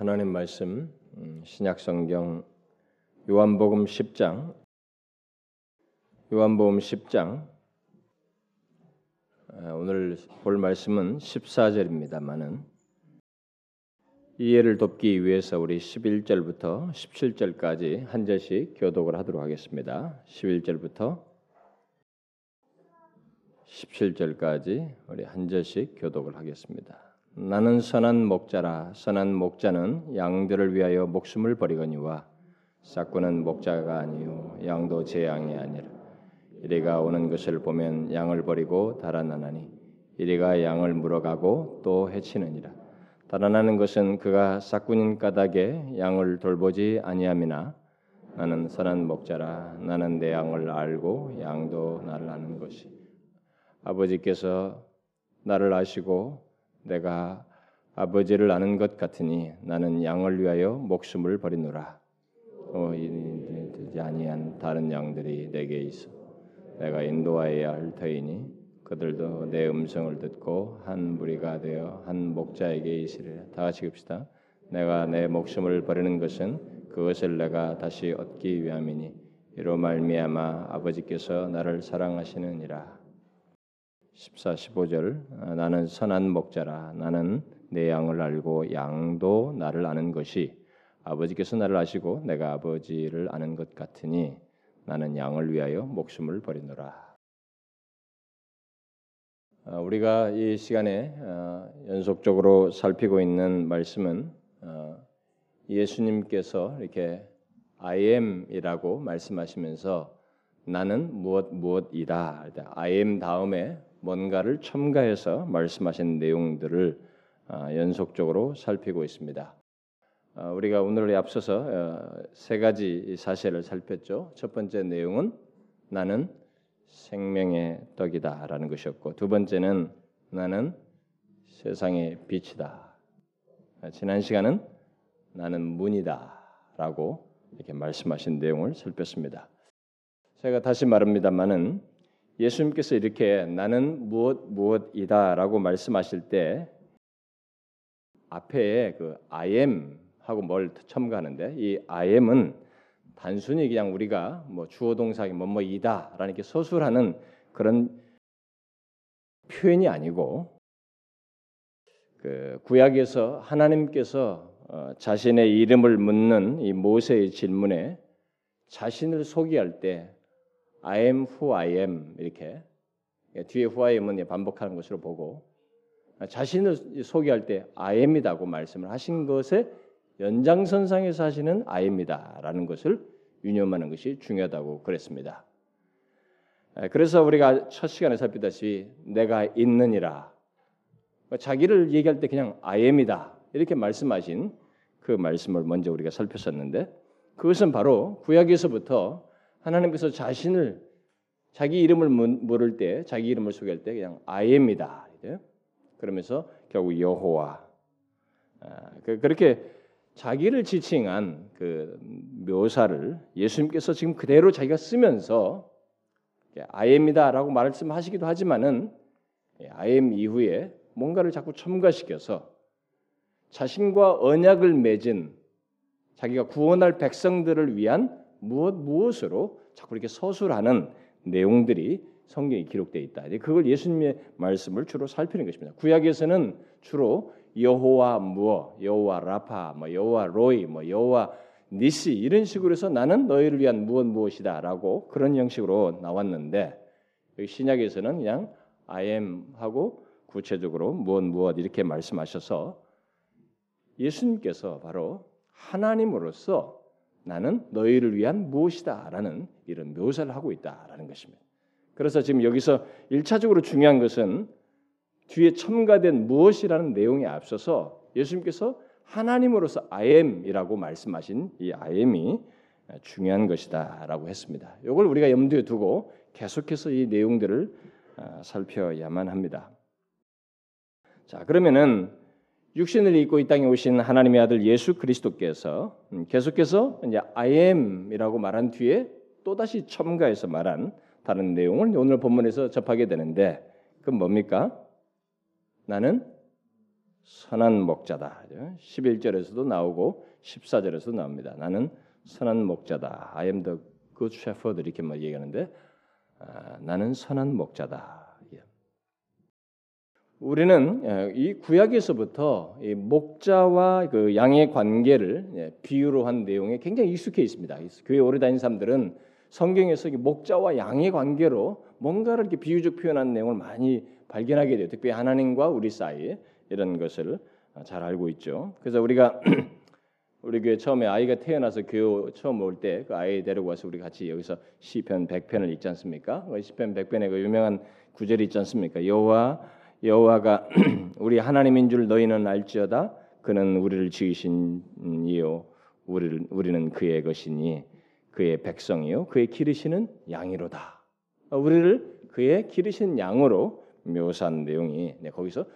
하나님 말씀 음, 신약 성경 요한복음 10장 요한복음 10장 아, 오늘 볼 말씀은 14절입니다만은 이해를 돕기 위해서 우리 11절부터 17절까지 한 절씩 교독을 하도록 하겠습니다. 11절부터 17절까지 우리 한 절씩 교독을 하겠습니다. 나는 선한 목자라. 선한 목자는 양들을 위하여 목숨을 버리거니와 싹구는 목자가 아니요 양도 제 양이 아니라. 이리가 오는 것을 보면 양을 버리고 달아나나니 이리가 양을 물어가고 또 해치느니라. 달아나는 것은 그가 싹군인 까닭에 양을 돌보지 아니함이나 나는 선한 목자라. 나는 내 양을 알고 양도 나를 아는 것이. 아버지께서 나를 아시고 내가 아버지를 아는 것 같으니 나는 양을 위하여 목숨을 버리노라. 어, 이지 아니한 다른 양들이 내게 있어. 내가 인도하여야 할 터이니 그들도 내 음성을 듣고 한 무리가 되어 한 목자에게 있으리라. 다 같이 읍시다. 내가 내 목숨을 버리는 것은 그것을 내가 다시 얻기 위함이니 이로 말미암아 아버지께서 나를 사랑하시느니라. 14, 15절 아, 나는 선한 목자라 나는 내 양을 알고 양도 나를 아는 것이 아버지께서 나를 아시고 내가 아버지를 아는 것 같으니 나는 양을 위하여 목숨을 버리노라. 아, 우리가 이 시간에 아, 연속적으로 살피고 있는 말씀은 예수님께서 이렇게 I am이라고 말씀하시면서 나는 무엇 무엇이다. I am 다음에 뭔가를 첨가해서 말씀하신 내용들을 아, 연속적으로 살피고 있습니다. 아, 우리가 오늘에 앞서서 어, 세 가지 사실을 살폈죠. 첫 번째 내용은 나는 생명의 떡이다라는 것이었고 두 번째는 나는 세상의 빛이다. 아, 지난 시간은 나는 문이다라고 이렇게 말씀하신 내용을 살폈습니다. 제가 다시 말합니다만은 예수님께서 이렇게 나는 무엇 무엇이다라고 말씀하실 때 앞에 그 I am 하고 뭘 첨가하는데 이 I am은 단순히 그냥 우리가 뭐 주어 동사기 뭐뭐이다라는 게 서술하는 그런 표현이 아니고 그 구약에서 하나님께서 어 자신의 이름을 묻는 이 모세의 질문에 자신을 소개할 때 I am who I am 이렇게. 뒤에 who I am은 반복하는 것으로 보고 자신을 소개할 때 I am이다고 말씀을 하신 것에 연장선상에서 하시는 I am이다라는 것을 유념하는 것이 중요하다고 그랬습니다. 그래서 우리가 첫 시간에 살피다시피 내가 있느니라. 자기를 얘기할 때 그냥 I am이다. 이렇게 말씀하신 그 말씀을 먼저 우리가 살폈었는데 그것은 바로 구약에서부터 하나님께서 자신을 자기 이름을 물을 때 자기 이름을 소개할 때 그냥 아이입니다. 그러면서 결국 여호와 아, 그, 그렇게 자기를 지칭한 그 묘사를 예수님께서 지금 그대로 자기가 쓰면서 아이입니다라고 말씀하시기도 하지만은 아이엠 이후에 뭔가를 자꾸 첨가시켜서 자신과 언약을 맺은 자기가 구원할 백성들을 위한 무엇 무엇으로 자꾸 이렇게 서술하는 내용들이 성경에 기록되어 있다. 그걸 예수님의 말씀을 주로 살피는 것입니다. 구약에서는 주로 여호와 무어, 여호와 라파, 뭐 여호와 로이, 뭐 여호와 니시 이런 식으로 해서 나는 너희를 위한 무엇 무엇이다라고 그런 형식으로 나왔는데 여기 신약에서는 그냥 I am 하고 구체적으로 무엇 무엇 이렇게 말씀하셔서 예수님께서 바로 하나님으로서 나는 너희를 위한 무엇이다라는 이런 묘사를 하고 있다라는 것입니다. 그래서 지금 여기서 일차적으로 중요한 것은 뒤에 첨가된 무엇이라는 내용에 앞서서 예수님께서 하나님으로서 I am이라고 말씀하신 이 I am이 중요한 것이다라고 했습니다. 이걸 우리가 염두에 두고 계속해서 이 내용들을 아, 살펴야만 합니다. 자, 그러면은 육신을 입고 이 땅에 오신 하나님의 아들 예수 그리스도께서 음, 계속해서 이제 I am이라고 말한 뒤에 또 다시 첨가해서 말한 다른 내용을 오늘 본문에서 접하게 되는데 그건 뭡니까? 나는 선한 목자다. 11절에서도 나오고 14절에서도 나옵니다. 나는 선한 목자다. I am the good shepherd 이렇게 막 얘기하는데 아, 나는 선한 목자다. 예. 우리는 예, 이 구약에서부터 이 목자와 그 양의 관계를 예, 비유로 한 내용에 굉장히 익숙해 있습니다. 교회 오래 다닌 사람들은 성경에서 목자와 양의 관계로 뭔가를 이렇게 비유적 표현한 내용을 많이 발견하게 돼요. 특히 하나님과 우리 사이에 이런 것을 잘 알고 있죠. 그래서 우리가 우리 교회 처음에 아이가 태어나서 교회 처음 올 때 그 아이 데리고 와서 우리 같이 여기서 시편 100편을 읽지 않습니까? 그 시편 100편에 그 유명한 구절이 있지 않습니까? 여호와 여호와가 우리 하나님인 줄 너희는 알지어다 그는 우리를 지으신 이요 우리를 우리는 그의 것이니 그의 백성이요 그의 기르시는 양이로다. 우리를 그의 기르신 양으로 묘사한 내용이 네, 거기서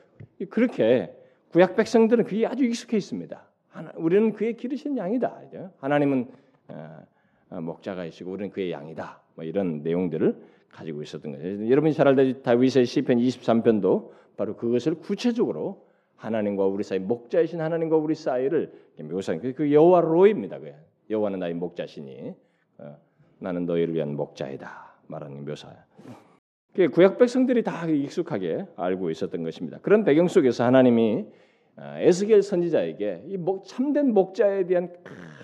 그렇게 구약 백성들은 그게 아주 익숙해 있습니다. 하나, 우리는 그의 기르신 양이다. 하나님은 어, 어, 목자가이시고 우리는 그의 양이다. 뭐 이런 내용들을 가지고 있었던 거죠. 여러분이 잘 알다시피 다윗의 시편 23편도 바로 그것을 구체적으로 하나님과 우리 사이 목자이신 하나님과 우리 사이를 묘사한 그 여호와 로입니다. 그 여호와는 나의 목자시니 어, 나는 너희를 위한 목자이다 말하는 묘사예요. 구약 백성들이 다 익숙하게 알고 있었던 것입니다. 그런 배경 속에서 하나님이 아, 에스겔 선지자에게 이 참된 목자에 대한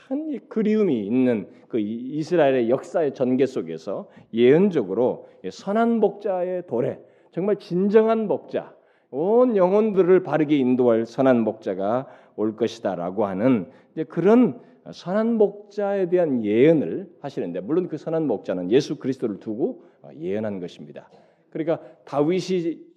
큰 그리움이 있는 그 이스라엘의 역사의 전개 속에서 예언적으로 선한 목자의 도래, 정말 진정한 목자, 온 영혼들을 바르게 인도할 선한 목자가 올 것이다라고 하는 그런 선한 목자에 대한 예언을 하시는데 물론 그 선한 목자는 예수 그리스도를 두고 예언한 것입니다. 그러니까 다윗이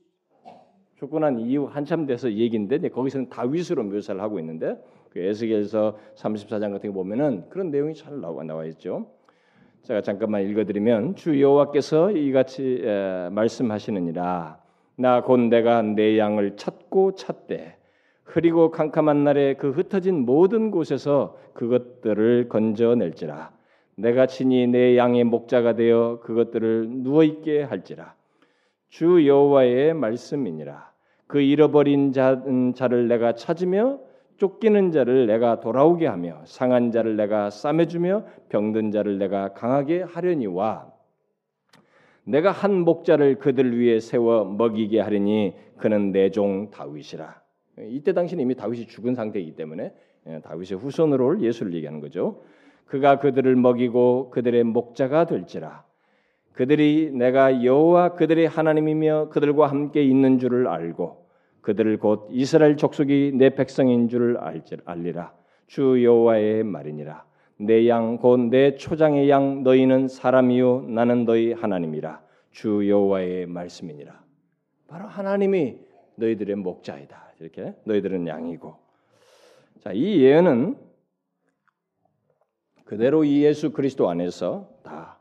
죽고 난 이후 한참 돼서 얘기인데 거기서는 다윗으로 묘사를 하고 있는데 그 에스겔서 34장 같은 거 보면은 그런 내용이 잘 나와 나와 있죠. 제가 잠깐만 읽어드리면 주 여호와께서 이같이 에, 말씀하시느니라. 나 곧 내가 내 양을 찾고 찾되 흐리고 캄캄한 날에 그 흩어진 모든 곳에서 그것들을 건져낼지라. 내가 친히 내 양의 목자가 되어 그것들을 누워 있게 할지라. 주 여호와의 말씀이니라 그 잃어버린 자, 음, 자를 내가 찾으며 쫓기는 자를 내가 돌아오게 하며 상한 자를 내가 싸매주며 병든 자를 내가 강하게 하려니와 내가 한 목자를 그들 위에 세워 먹이게 하리니 그는 내 종 다윗이라. 이때 당시는 이미 다윗이 죽은 상태이기 때문에 예, 다윗의 후손으로 올 예수를 얘기하는 거죠. 그가 그들을 먹이고 그들의 목자가 될지라. 그들이 내가 여호와 그들의 하나님이며 그들과 함께 있는 줄을 알고 그들을 곧 이스라엘 족속이 내 백성인 줄을 알리라. 주 여호와의 말이니라. 내 양 곧 내 초장의 양 너희는 사람이요 나는 너희 하나님이라. 주 여호와의 말씀이니라. 바로 하나님이 너희들의 목자이다. 이렇게 너희들은 양이고. 자이 예언은 그대로 이 예수 그리스도 안에서 다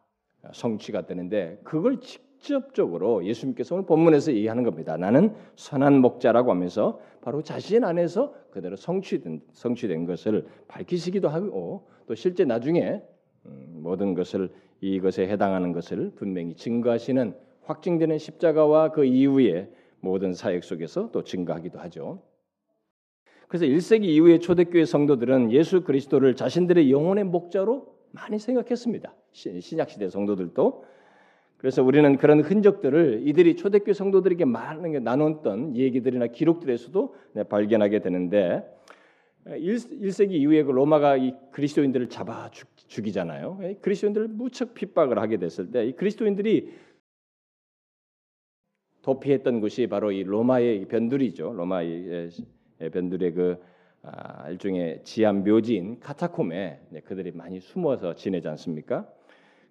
성취가 되는데 그걸 직 접적으로 예수님께서 오늘 본문에서 얘기하는 겁니다. 나는 선한 목자라고 하면서 바로 자신 안에서 그대로 성취된 성취된 것을 밝히시기도 하고 또 실제 나중에 음, 모든 것을 이것에 해당하는 것을 분명히 증거하시는 확증되는 십자가와 그 이후의 모든 사역 속에서 또 증거하기도 하죠. 그래서 1세기 이후의 초대교회 성도들은 예수 그리스도를 자신들의 영혼의 목자로 많이 생각했습니다. 신약 시대 성도들도 그래서 우리는 그런 흔적들을 이들이 초대교회 성도들에게 많은 나눴던 얘기들이나 기록들에서도 네, 발견하게 되는데 1, 세기 이후에 그 로마가 이 그리스도인들을 잡아 죽, 이잖아요 그리스도인들을 무척 핍박을 하게 됐을 때 이 그리스도인들이 도피했던 곳이 바로 이 로마의 변두리죠. 로마의 변두리의 그 아, 일종의 지하 묘지인 카타콤에 그들이 많이 숨어서 지내지 않습니까?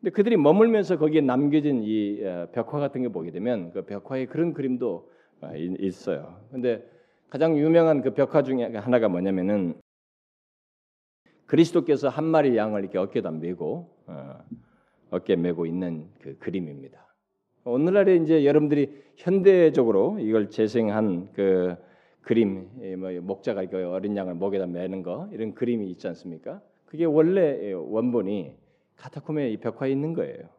근데 그들이 머물면서 거기에 남겨진 이 어, 벽화 같은 게 보게 되면 그 벽화에 그런 그림도 어, 있어요. 근데 가장 유명한 그 벽화 중에 하나가 뭐냐면은 그리스도께서 한 마리 양을 이렇게 어깨다 메고 어, 어깨 메고 있는 그 그림입니다. 오늘날에 이제 여러분들이 현대적으로 이걸 재생한 그 그림, 뭐 목자가 그 어린 양을 목에다 매는 거 이런 그림이 있지 않습니까? 그게 원래 원본이 카타콤에 이 벽화에 있는 거예요.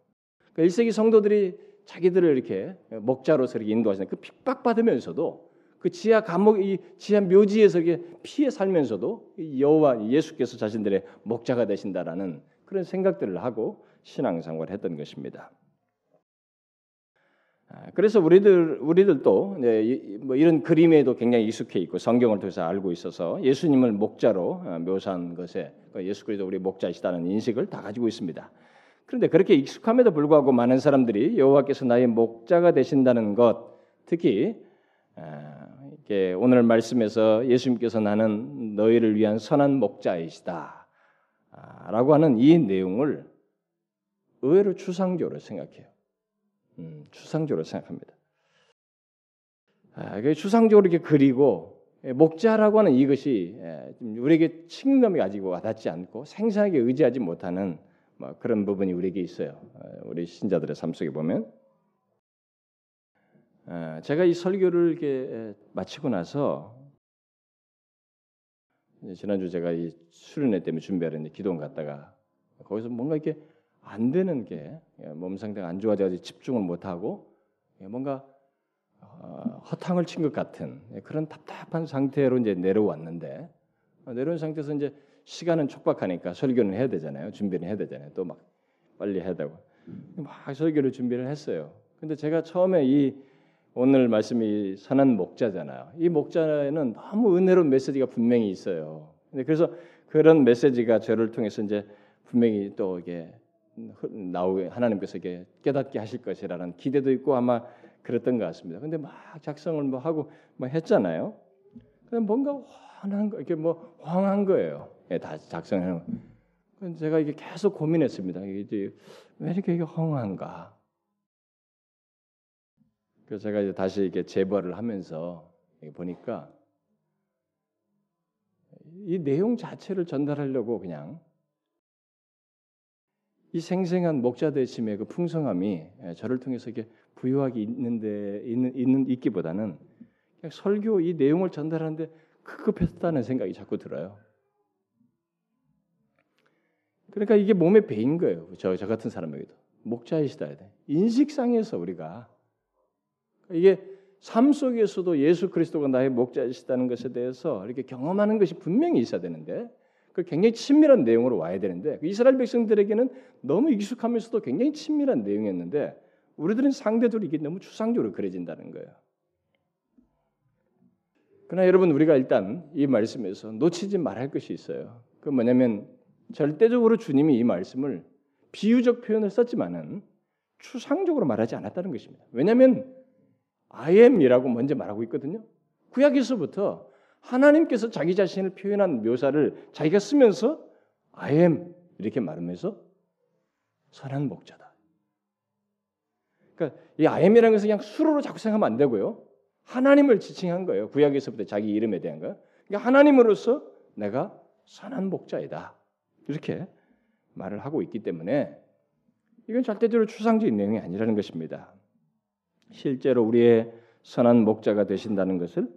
그러니까 1세기 성도들이 자기들을 이렇게 목자로서 이렇게 인도하시는 그 핍박받으면서도 그 지하 감옥 이 지하 묘지에서 피해 살면서도 여호와 예수께서 자신들의 목자가 되신다라는 그런 생각들을 하고 신앙생활을 했던 것입니다. 아, 그래서 우리들 우리들도 네, 뭐 이런 그림에도 굉장히 익숙해 있고 성경을 통해서 알고 있어서 예수님을 목자로 어, 묘사한 것에 그 예수 그리스도 우리 목자이시다는 인식을 다 가지고 있습니다. 그런데 그렇게 익숙함에도 불구하고 많은 사람들이 여호와께서 나의 목자가 되신다는 것, 특히 아, 오늘 말씀에서 예수님께서 나는 너희를 위한 선한 목자이시다라고 아, 하는 이 내용을 의외로 추상적으로 생각해요. 음, 추상적으로 생각합니다. 아, 추상적으로 이렇게 그리고 예, 목자라고 하는 이것이 예, 우리에게 친감이 가지고 와닿지 않고 생생하게 의지하지 못하는 뭐 그런 부분이 우리에게 있어요. 어, 우리 신자들의 삶 속에 보면 어, 제가 이 설교를 이렇게 마치고 나서 지난주 제가 이 수련회 때문에 준비하는 기도원 갔다가 거기서 뭔가 이렇게 안 되는 게 몸 상태가 안 좋아져서 집중을 못 하고 뭔가 어, 허탕을 친 것 같은 그런 답답한 상태로 이제 내려왔는데 내려온 상태에서 이제 시간은 촉박하니까 설교는 해야 되잖아요. 준비를 해야 되잖아요. 또 막 빨리 해야 되고 막 설교를 준비를 했어요. 근데 제가 처음에 이 오늘 말씀이 선한 목자잖아요. 이 목자에는 너무 은혜로운 메시지가 분명히 있어요. 그래서 그런 메시지가 저를 통해서 이제 분명히 또 이게 나오게 하나님께서 이게 깨닫게 하실 것이라는 기대도 있고 아마 그랬던 것 같습니다. 근데 막 작성을 뭐 하고 뭐 했잖아요. 근데 뭔가 환한 거 이렇게 뭐 황한 거예요. 예, 다 작성하는. 제가 이게 계속 고민했습니다. 이게 왜 이렇게 이게 황한가? 그래서 제가 이제 다시 이렇게 재벌을 하면서 보니까 이 내용 자체를 전달하려고 그냥 이 생생한 목자 되심의 그 풍성함이 예, 저를 통해서 이게 부유하게 있는데 있는, 있는 있기보다는 그냥 설교 이 내용을 전달하는데 급급했다는 생각이 자꾸 들어요. 그러니까 이게 몸에 배인 거예요. 저, 저 같은 사람에게도 목자이시다. 인식상에서 우리가 이게 삶 속에서도 예수 그리스도가 나의 목자이시다는 것에 대해서 이렇게 경험하는 것이 분명히 있어야 되는데 그 굉장히 친밀한 내용으로 와야 되는데 그 이스라엘 백성들에게는 너무 익숙하면서도 굉장히 친밀한 내용이었는데 우리들은 상대적으로 이게 너무 추상적으로 그려진다는 거예요. 그러나 여러분 우리가 일단 이 말씀에서 놓치지 말할 것이 있어요. 그 뭐냐면 절대적으로 주님이 이 말씀을 비유적 표현을 썼지만은 추상적으로 말하지 않았다는 것입니다. 왜냐하면 I am이라고 먼저 말하고 있거든요. 구약에서부터 하나님께서 자기 자신을 표현한 묘사를 자기가 쓰면서 I am 이렇게 말하면서 선한 목자다. 그러니까 이 I am이라는 것은 그냥 수로로 자꾸 생각하면 안 되고요. 하나님을 지칭한 거예요. 구약에서부터 자기 이름에 대한 거. 그러니까 하나님으로서 내가 선한 목자이다. 이렇게 말을 하고 있기 때문에 이건 절대적으로 추상적인 내용이 아니라는 것입니다. 실제로 우리의 선한 목자가 되신다는 것을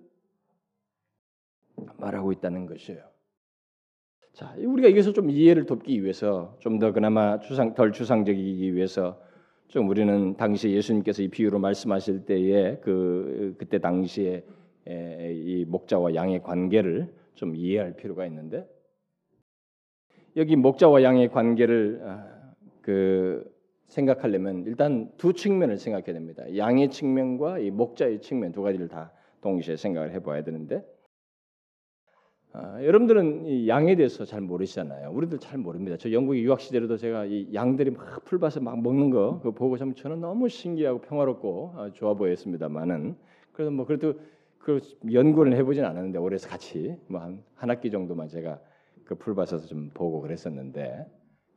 말하고 있다는 것이에요. 자, 우리가 이것을 좀 이해를 돕기 위해서 좀 더 그나마 추상 덜 추상적이기 위해서 좀 우리는 당시 예수님께서 이 비유로 말씀하실 때에 그 그때 당시에 이 목자와 양의 관계를 좀 이해할 필요가 있는데 여기 목자와 양의 관계를 아, 그 생각하려면 일단 두 측면을 생각해야 됩니다. 양의 측면과 이 목자의 측면 두 가지를 다 동시에 생각을 해봐야 되는데 아, 여러분들은 이 양에 대해서 잘 모르시잖아요. 우리들 잘 모릅니다. 저 영국 유학 시절에도 제가 이 양들이 막 풀밭에 막 먹는 거 그거 보고 참 저는 너무 신기하고 평화롭고 아, 좋아 보였습니다만은 그래서 뭐 그래도 그 연구를 해보진 않았는데 올해서 같이 뭐한 한 학기 정도만 제가 그 풀밭에서 좀 보고 그랬었는데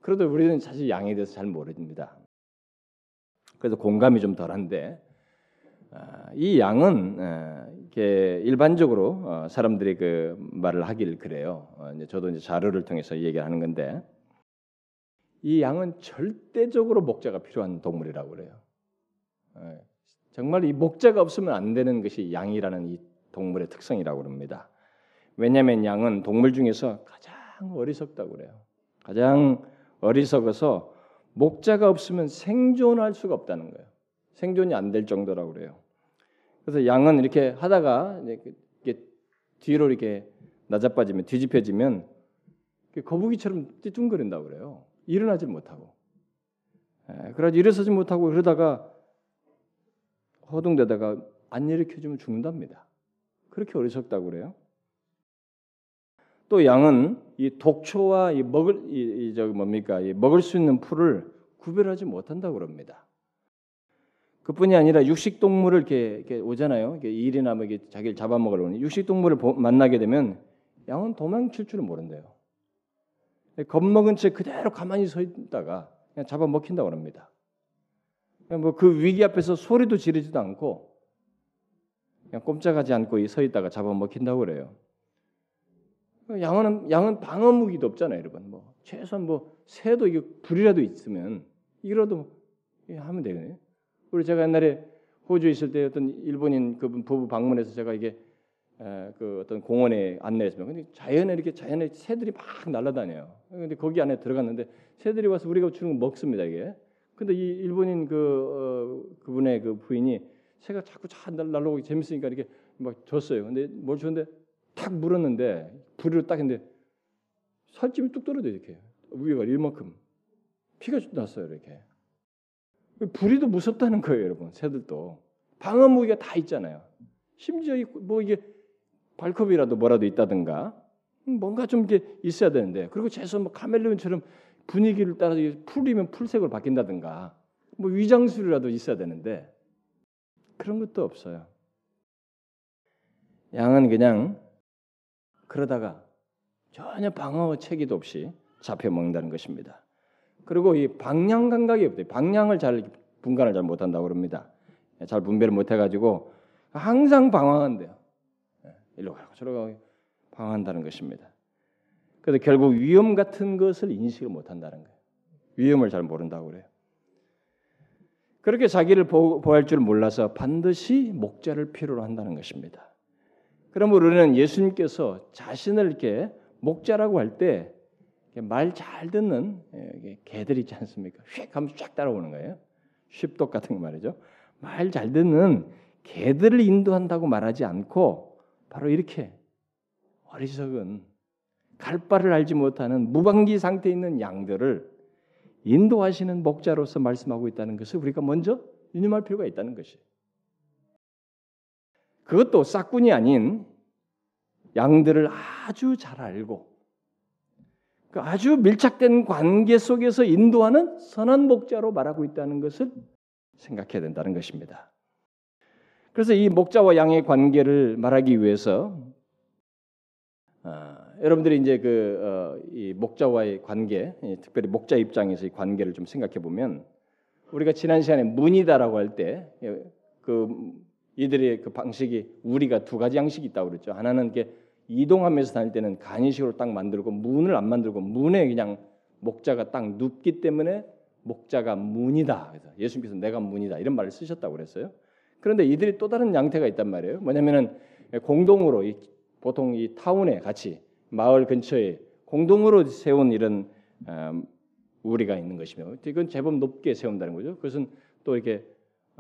그래도 우리는 사실 양에 대해서 잘 모릅니다. 그래서 공감이 좀 덜한데 아, 이 양은 이렇게 일반적으로 어, 사람들이 그 말을 하길 그래요. 어, 저도 이제 자료를 통해서 얘기를 하는 건데 이 양은 절대적으로 목자가 필요한 동물이라고 그래요. 예, 정말 이 목자가 없으면 안 되는 것이 양이라는 이 동물의 특성이라고 합니다. 왜냐하면 양은 동물 중에서 가장 어리석다고 그래요. 가장 어리석어서 목자가 없으면 생존할 수가 없다는 거예요. 생존이 안 될 정도라고 그래요. 그래서 양은 이렇게 하다가 이렇게 뒤로 이렇게 낮아빠지면 뒤집혀지면 거북이처럼 띠뚱거린다고 그래요. 일어나질 못하고. 예, 그래서 일어서지 못하고 그러다가 허둥대다가 안 일으켜주면 죽는답니다. 그렇게 어리석다고 그래요. 또 양은 이 독초와 이 먹을 이, 이 저기 뭡니까 이 먹을 수 있는 풀을 구별하지 못한다고 그럽니다. 그뿐이 아니라 육식 동물을 이렇게, 이렇게 오잖아요. 이렇게 일이나 뭐 이게 자기를 잡아먹으러 오니 육식 동물을 만나게 되면 양은 도망칠 줄은 모른대요. 겁먹은 채 그대로 가만히 서 있다가 그냥 잡아먹힌다고 합니다. 뭐 그 위기 앞에서 소리도 지르지도 않고 그냥 꼼짝하지 않고 서 있다가 잡아먹힌다고 그래요. 양은 양은 방어 무기도 없잖아요, 여러분. 뭐 최소한 뭐 새도 이게 불이라도 있으면 이라도 하면 되거든요. 우리 제가 옛날에 호주에 있을 때 어떤 일본인 그분 부부 방문해서 제가 이게 에, 그 어떤 공원에 안내했습니다. 근데 자연에 이렇게 자연에 새들이 막 날아다녀요. 근데 거기 안에 들어갔는데 새들이 와서 우리가 주는 거 먹습니다 이게. 근데 이 일본인 그 어, 그분의 그 부인이 새가 자꾸 잘 날라오고 재밌으니까 이렇게 막 줬어요. 근데 뭘 줬는데 탁 물었는데 불을 딱 했는데 살집이 뚝 떨어져 이렇게 위가 이만큼 피가 났어요 이렇게. 불이도 무섭다는 거예요, 여러분. 새들도 방어 무기가 다 있잖아요. 심지어 뭐 이게 발컵이라도 뭐라도 있다든가 뭔가 좀 이게 있어야 되는데 그리고 재수 뭐 카멜레온처럼 분위기를 따라서 풀이면 풀색으로 바뀐다든가 뭐 위장술이라도 있어야 되는데 그런 것도 없어요. 양은 그냥 그러다가 전혀 방어 체계도 없이 잡혀 먹는다는 것입니다. 그리고 이 방향 감각이 없대요. 방향을 잘 분간을 잘 못한다고 그럽니다. 잘 분별을 못해가지고 항상 방황한대요. 예, 일로 가고 저로 가고 방황한다는 것입니다. 그래서 결국 위험 같은 것을 인식을 못한다는 거예요. 위험을 잘 모른다고 그래요. 그렇게 자기를 보호할 줄 몰라서 반드시 목자를 필요로 한다는 것입니다. 그럼 우리는 예수님께서 자신을 이렇게 목자라고 할 때 말 잘 듣는 예, 개들 있지 않습니까? 휙 하면 쫙 따라오는 거예요. 쉽독 같은 거 말이죠. 말 잘 듣는 개들을 인도한다고 말하지 않고 바로 이렇게 어리석은 갈 바를 알지 못하는 무방기 상태에 있는 양들을 인도하시는 목자로서 말씀하고 있다는 것을 우리가 먼저 유념할 필요가 있다는 것이. 그것도 싹군이 아닌 양들을 아주 잘 알고 그 아주 밀착된 관계 속에서 인도하는 선한 목자로 말하고 있다는 것을 생각해야 된다는 것입니다. 그래서 이 목자와 양의 관계를 말하기 위해서 어, 여러분들이 이제 그이 어, 목자와의 관계, 특별히 목자 입장에서 이 관계를 좀 생각해 보면 우리가 지난 시간에 문이다라고 할 때 그 이들의 그 방식이 우리가 두 가지 양식이 있다고 그랬죠. 하나는 게 이동하면서 다닐 때는 간이식으로 딱 만들고 문을 안 만들고 문에 그냥 목자가 딱 눕기 때문에 목자가 문이다. 그래서 예수님께서 내가 문이다 이런 말을 쓰셨다고 그랬어요. 그런데 이들이 또 다른 양태가 있단 말이에요. 뭐냐면은 공동으로 이, 보통 이 타운에 같이 마을 근처에 공동으로 세운 이런 어, 우리가 있는 것이며 이건 제법 높게 세운다는 거죠. 그것은 또 이렇게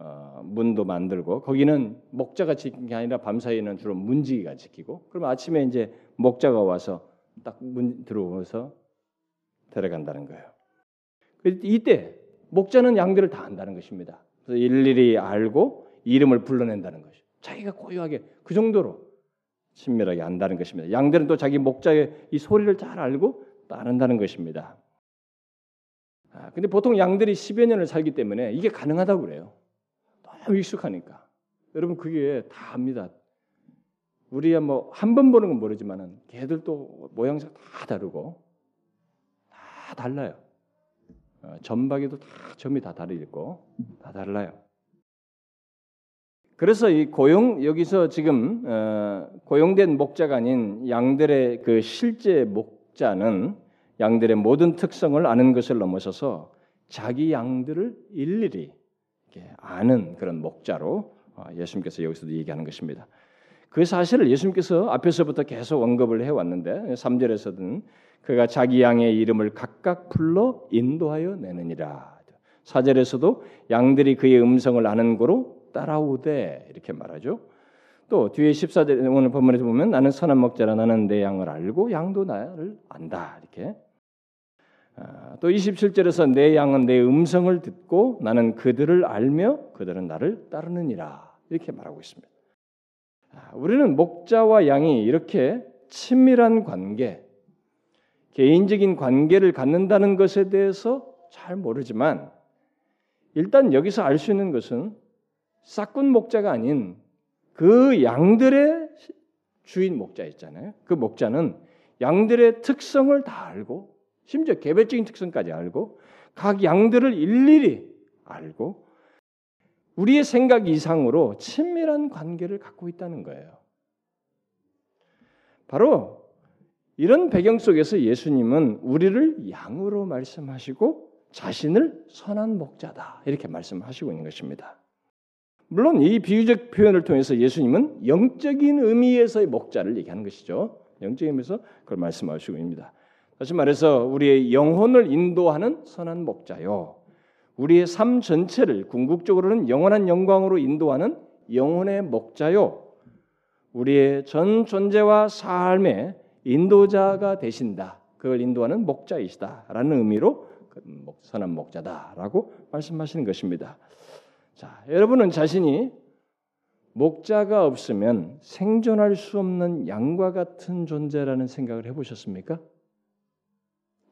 어, 문도 만들고 거기는 목자가 지키는 게 아니라 밤사이에는 주로 문지기가 지키고 그러면 아침에 이제 목자가 와서 딱 문 들어오면서 데려간다는 거예요. 그 이때 목자는 양들을 다 안다는 것입니다. 그래서 일일이 알고 이름을 불러낸다는 것이 자기가 고유하게 그 정도로 친밀하게 안다는 것입니다. 양들은 또 자기 목자의 이 소리를 잘 알고 따른다는 것입니다. 아, 근데 보통 양들이 10여 년을 살기 때문에 이게 가능하다고 그래요. 익숙하니까. 여러분 그게 다 압니다. 우리야 뭐 한 번 보는 건 모르지만은 개들도 모양새가 다 다르고 다 달라요. 어, 점박에도 다 점이 다 다르고 다 달라요. 그래서 이 고용 여기서 지금 어, 고용된 목자가 아닌 양들의 그 실제 목자는 양들의 모든 특성을 아는 것을 넘어서서 자기 양들을 일일이 아는 그런 목자로 어, 예수님께서 여기서도 얘기하는 것입니다. 그 사실을 예수님께서 앞에서부터 계속 언급을 해 왔는데 3절에서는 그가 자기 양의 이름을 각각 불러 인도하여 내느니라. 4절에서도 양들이 그의 음성을 아는 거로 따라오되 이렇게 말하죠. 또 뒤에 14절 오늘 본문에서 보면 나는 선한 목자라 나는 내 양을 알고 양도 나를 안다 이렇게 아, 또 27절에서 내 양은 내 음성을 듣고 나는 그들을 알며 그들은 나를 따르느니라 이렇게 말하고 있습니다. 아, 우리는 목자와 양이 이렇게 친밀한 관계, 개인적인 관계를 갖는다는 것에 대해서 잘 모르지만 일단 여기서 알 수 있는 것은 싹군 목자가 아닌 그 양들의 주인 목자 있잖아요. 그 목자는 양들의 특성을 다 알고 심지어 개별적인 특성까지 알고 각 양들을 일일이 알고 우리의 생각 이상으로 친밀한 관계를 갖고 있다는 거예요. 바로 이런 배경 속에서 예수님은 우리를 양으로 말씀하시고 자신을 선한 목자다 이렇게 말씀하시고 있는 것입니다. 물론 이 비유적 표현을 통해서 예수님은 영적인 의미에서의 목자를 얘기하는 것이죠. 영적인 의미에서 그걸 말씀하시고 있습니다. 다시 말해서 우리의 영혼을 인도하는 선한 목자요. 우리의 삶 전체를 궁극적으로는 영원한 영광으로 인도하는 영혼의 목자요. 우리의 전 존재와 삶의 인도자가 되신다. 그걸 인도하는 목자이시다라는 의미로 그 선한 목자다라고 말씀하시는 것입니다. 자, 여러분은 자신이 목자가 없으면 생존할 수 없는 양과 같은 존재라는 생각을 해보셨습니까?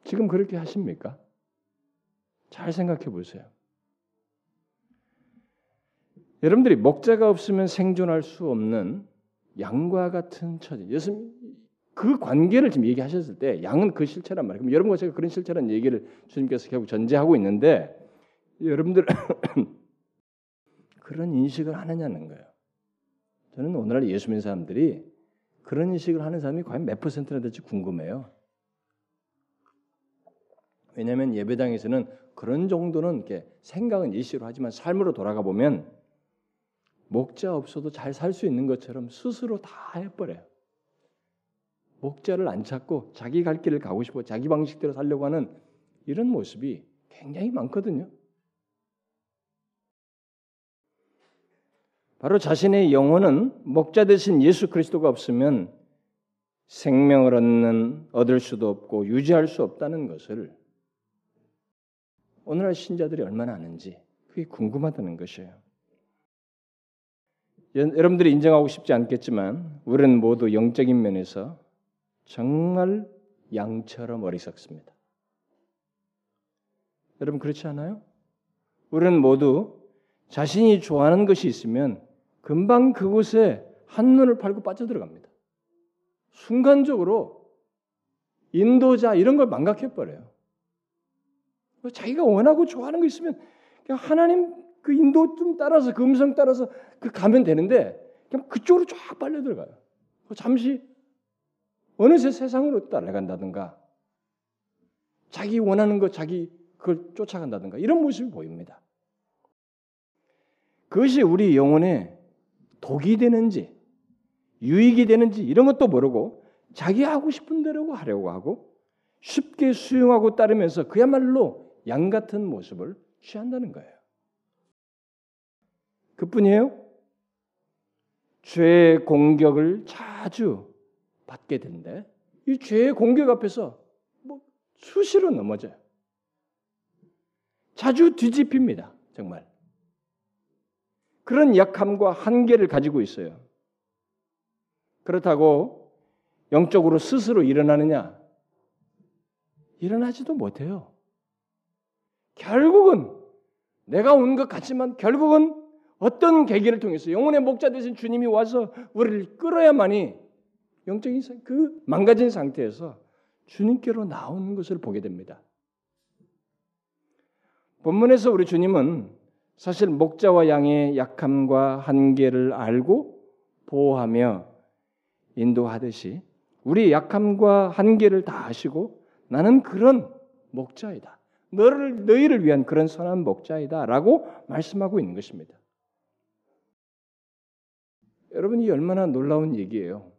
지금 그렇게 하십니까? 잘 생각해 보세요. 여러분들이 목자가 없으면 생존할 수 없는 양과 같은 처지. 예수님 그 관계를 지금 얘기하셨을 때 양은 그 실체란 말이에요. 그럼 여러분과 제가 그런 실체란 얘기를 주님께서 결국 전제하고 있는데 여러분들 그런 인식을 하느냐는 거예요. 저는 오늘날 예수 믿는 사람들이 그런 인식을 하는 사람이 과연 몇 퍼센트나 될지 궁금해요. 왜냐하면 예배당에서는 그런 정도는 이렇게 생각은 일시로 하지만 삶으로 돌아가 보면 목자 없어도 잘 살 수 있는 것처럼 스스로 다 해버려요. 목자를 안 찾고 자기 갈 길을 가고 싶어 자기 방식대로 살려고 하는 이런 모습이 굉장히 많거든요. 바로 자신의 영혼은 목자 대신 예수 그리스도가 없으면 생명을 얻는 얻을 수도 없고 유지할 수 없다는 것을 오늘날 신자들이 얼마나 아는지 그게 궁금하다는 것이에요. 여러분들이 인정하고 싶지 않겠지만 우리는 모두 영적인 면에서 정말 양처럼 어리석습니다. 여러분 그렇지 않아요? 우리는 모두 자신이 좋아하는 것이 있으면 금방 그곳에 한눈을 팔고 빠져들어갑니다. 순간적으로 인도자 이런 걸 망각해 버려요. 자기가 원하고 좋아하는 거 있으면 그냥 하나님 그 인도 좀 따라서 그 음성 따라서 그 가면 되는데 그냥 그쪽으로 쫙 빨려 들어가요. 잠시 어느새 세상으로 따라간다든가 자기 원하는 거 자기 그걸 쫓아간다든가 이런 모습이 보입니다. 그것이 우리 영혼에 독이 되는지 유익이 되는지 이런 것도 모르고 자기 하고 싶은 대로 하려고 하고 쉽게 수용하고 따르면서 그야말로 양 같은 모습을 취한다는 거예요. 그뿐이에요? 죄의 공격을 자주 받게 되는데 이 죄의 공격 앞에서 뭐 수시로 넘어져요. 자주 뒤집힙니다. 정말. 그런 약함과 한계를 가지고 있어요. 그렇다고 영적으로 스스로 일어나느냐? 일어나지도 못해요. 결국은 내가 온 것 같지만 결국은 어떤 계기를 통해서 영혼의 목자 되신 주님이 와서 우리를 끌어야만이 영적인 그 망가진 상태에서 주님께로 나오는 것을 보게 됩니다. 본문에서 우리 주님은 사실 목자와 양의 약함과 한계를 알고 보호하며 인도하듯이 우리 약함과 한계를 다 아시고 나는 그런 목자이다. 너를 너희를 위한 그런 선한 목자이다라고 말씀하고 있는 것입니다. 여러분 이 얼마나 놀라운 얘기예요.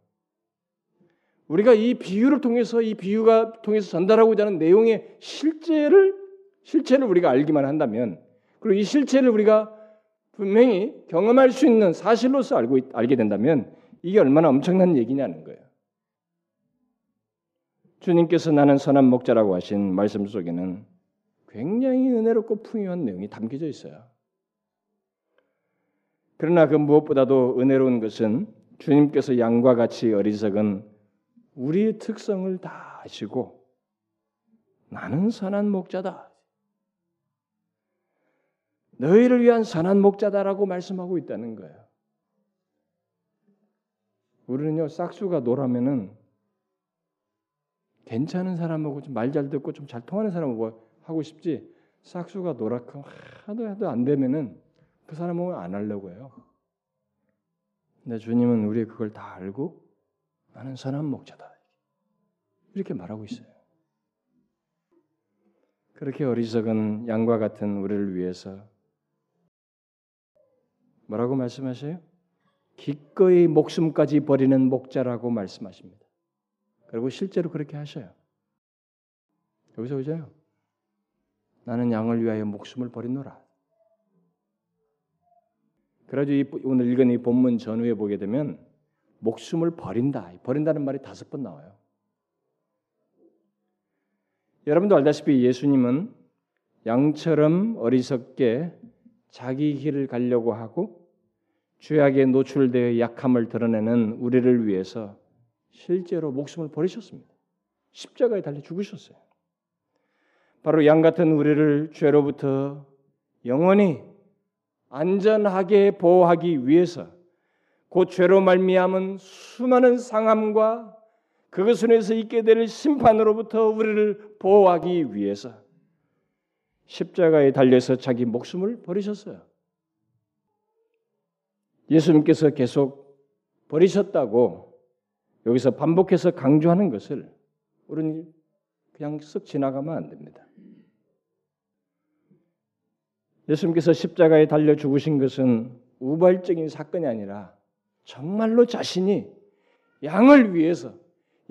우리가 이 비유를 통해서 이 비유가 통해서 전달하고자 하는 내용의 실제를 실체를 우리가 알기만 한다면 그리고 이 실체를 우리가 분명히 경험할 수 있는 사실로서 알고 알게 된다면 이게 얼마나 엄청난 얘기냐는 거예요. 주님께서 나는 선한 목자라고 하신 말씀 속에는 굉장히 은혜롭고 풍요한 내용이 담겨져 있어요. 그러나 그 무엇보다도 은혜로운 것은 주님께서 양과 같이 어리석은 우리의 특성을 다 아시고 나는 선한 목자다. 너희를 위한 선한 목자다라고 말씀하고 있다는 거예요. 우리는요 싹수가 노라면은 괜찮은 사람하고 좀 말 잘 듣고 좀 잘 통하는 사람하고 하고 싶지 싹수가 노랗고 하도 해도 안 되면은 그 사람하고 안 하려고 해요. 근데 주님은 우리 그걸 다 알고 나는 선한 목자다 이렇게 말하고 있어요. 그렇게 어리석은 양과 같은 우리를 위해서 뭐라고 말씀하셔요? 기꺼이 목숨까지 버리는 목자라고 말씀하십니다. 그리고 실제로 그렇게 하셔요. 여기서 보세요. 나는 양을 위하여 목숨을 버리노라. 그래가지고 오늘 읽은 이 본문 전후에 보게 되면 목숨을 버린다. 버린다는 말이 다섯 번 나와요. 여러분도 알다시피 예수님은 양처럼 어리석게 자기 길을 가려고 하고 죄악에 노출되어 약함을 드러내는 우리를 위해서 실제로 목숨을 버리셨습니다. 십자가에 달려 죽으셨어요. 바로 양 같은 우리를 죄로부터 영원히 안전하게 보호하기 위해서 곧 죄로 말미암은 수많은 상함과 그것으로서 있게 될 심판으로부터 우리를 보호하기 위해서 십자가에 달려서 자기 목숨을 버리셨어요. 예수님께서 계속 버리셨다고 여기서 반복해서 강조하는 것을 우리는 그냥 쓱 지나가면 안 됩니다. 예수님께서 십자가에 달려 죽으신 것은 우발적인 사건이 아니라 정말로 자신이 양을 위해서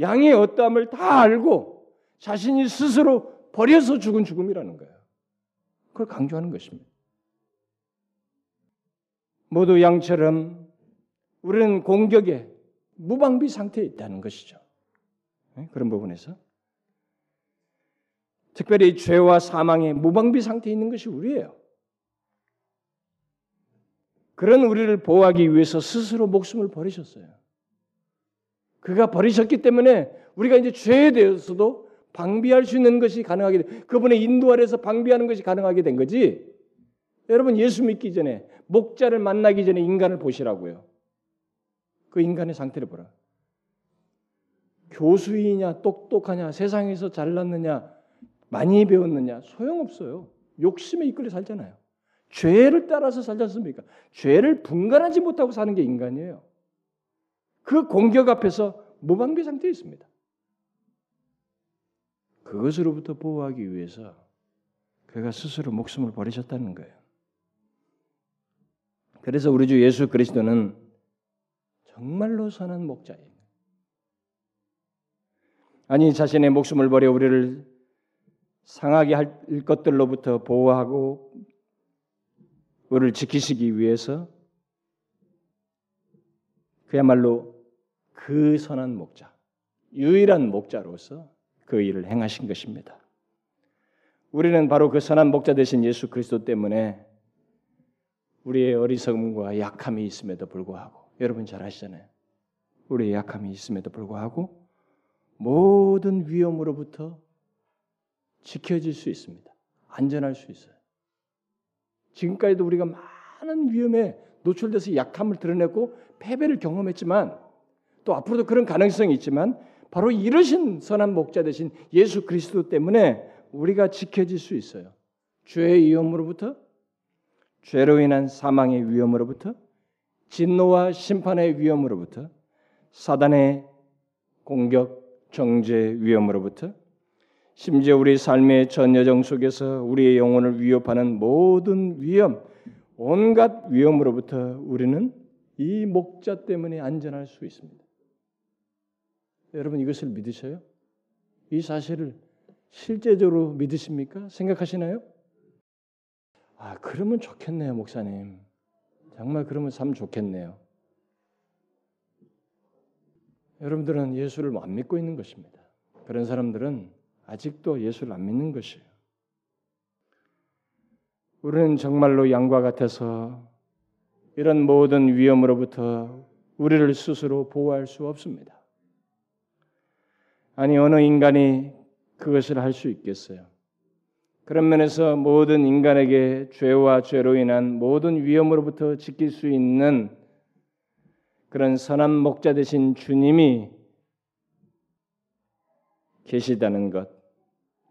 양의 어떠함을 다 알고 자신이 스스로 버려서 죽은 죽음이라는 거예요. 그걸 강조하는 것입니다. 모두 양처럼 우리는 공격에 무방비 상태에 있다는 것이죠. 네? 그런 부분에서 특별히 죄와 사망의 무방비 상태에 있는 것이 우리예요. 그런 우리를 보호하기 위해서 스스로 목숨을 버리셨어요. 그가 버리셨기 때문에 우리가 이제 죄에 대해서도 방비할 수 있는 것이 가능하게 돼. 그분의 인도 아래서 방비하는 것이 가능하게 된 거지. 여러분 예수 믿기 전에 목자를 만나기 전에 인간을 보시라고요. 그 인간의 상태를 보라. 교수이냐 똑똑하냐 세상에서 잘났느냐 많이 배웠느냐 소용없어요. 욕심에 이끌려 살잖아요. 죄를 따라서 살지 않습니까? 죄를 분간하지 못하고 사는 게 인간이에요. 그 공격 앞에서 무방비 상태에 있습니다. 그것으로부터 보호하기 위해서 그가 스스로 목숨을 버리셨다는 거예요. 그래서 우리 주 예수 그리스도는 정말로 선한 목자예요. 아니 자신의 목숨을 버려 우리를 상하게 할 것들로부터 보호하고 우리를 지키시기 위해서 그야말로 그 선한 목자, 유일한 목자로서 그 일을 행하신 것입니다. 우리는 바로 그 선한 목자 되신 예수 그리스도 때문에 우리의 어리석음과 약함이 있음에도 불구하고 여러분 잘 아시잖아요. 우리의 약함이 있음에도 불구하고 모든 위험으로부터 지켜질 수 있습니다. 안전할 수 있어요. 지금까지도 우리가 많은 위험에 노출돼서 약함을 드러냈고 패배를 경험했지만 또 앞으로도 그런 가능성이 있지만 바로 이러신 선한 목자 되신 예수 그리스도 때문에 우리가 지켜질 수 있어요. 죄의 위험으로부터 죄로 인한 사망의 위험으로부터 진노와 심판의 위험으로부터 사단의 공격, 정죄 위험으로부터 심지어 우리 삶의 전 여정 속에서 우리의 영혼을 위협하는 모든 위험, 온갖 위험으로부터 우리는 이 목자 때문에 안전할 수 있습니다. 여러분 이것을 믿으셔요? 이 사실을 실제적으로 믿으십니까? 생각하시나요? 아, 그러면 좋겠네요, 목사님. 정말 그러면 참 좋겠네요. 여러분들은 예수를 안 믿고 있는 것입니다. 그런 사람들은 아직도 예수를 안 믿는 것이에요. 우리는 정말로 양과 같아서 이런 모든 위험으로부터 우리를 스스로 보호할 수 없습니다. 아니 어느 인간이 그것을 할 수 있겠어요? 그런 면에서 모든 인간에게 죄와 죄로 인한 모든 위험으로부터 지킬 수 있는 그런 선한 목자 되신 주님이 계시다는 것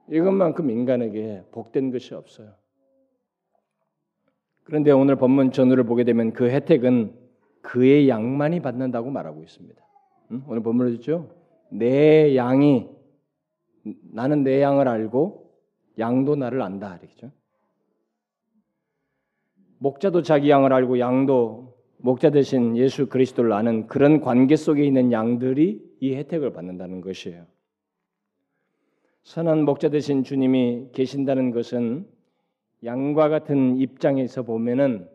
이것만큼 인간에게 복된 것이 없어요. 그런데 오늘 본문 전후를 보게 되면 그 혜택은 그의 양만이 받는다고 말하고 있습니다. 응? 오늘 본문을 듣죠? 내 양이 나는 내 양을 알고 양도 나를 안다 이렇죠. 목자도 자기 양을 알고 양도 목자 대신 예수 그리스도를 아는 그런 관계 속에 있는 양들이 이 혜택을 받는다는 것이에요. 선한 목자 대신 주님이 계신다는 것은 양과 같은 입장에서 보면은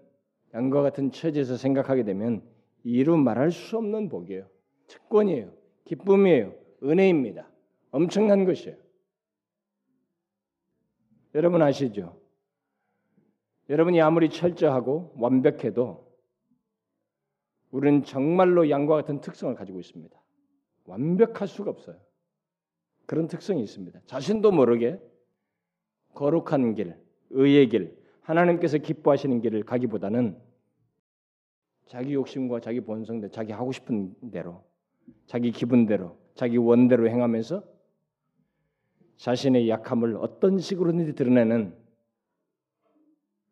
양과 같은 처지에서 생각하게 되면 이루 말할 수 없는 복이에요. 특권이에요. 기쁨이에요. 은혜입니다. 엄청난 것이에요. 여러분 아시죠? 여러분이 아무리 철저하고 완벽해도 우리는 정말로 양과 같은 특성을 가지고 있습니다. 완벽할 수가 없어요. 그런 특성이 있습니다. 자신도 모르게 거룩한 길, 의의 길, 하나님께서 기뻐하시는 길을 가기보다는 자기 욕심과 자기 본성대로, 자기 하고 싶은 대로, 자기 기분대로, 자기 원대로 행하면서 자신의 약함을 어떤 식으로든지 드러내는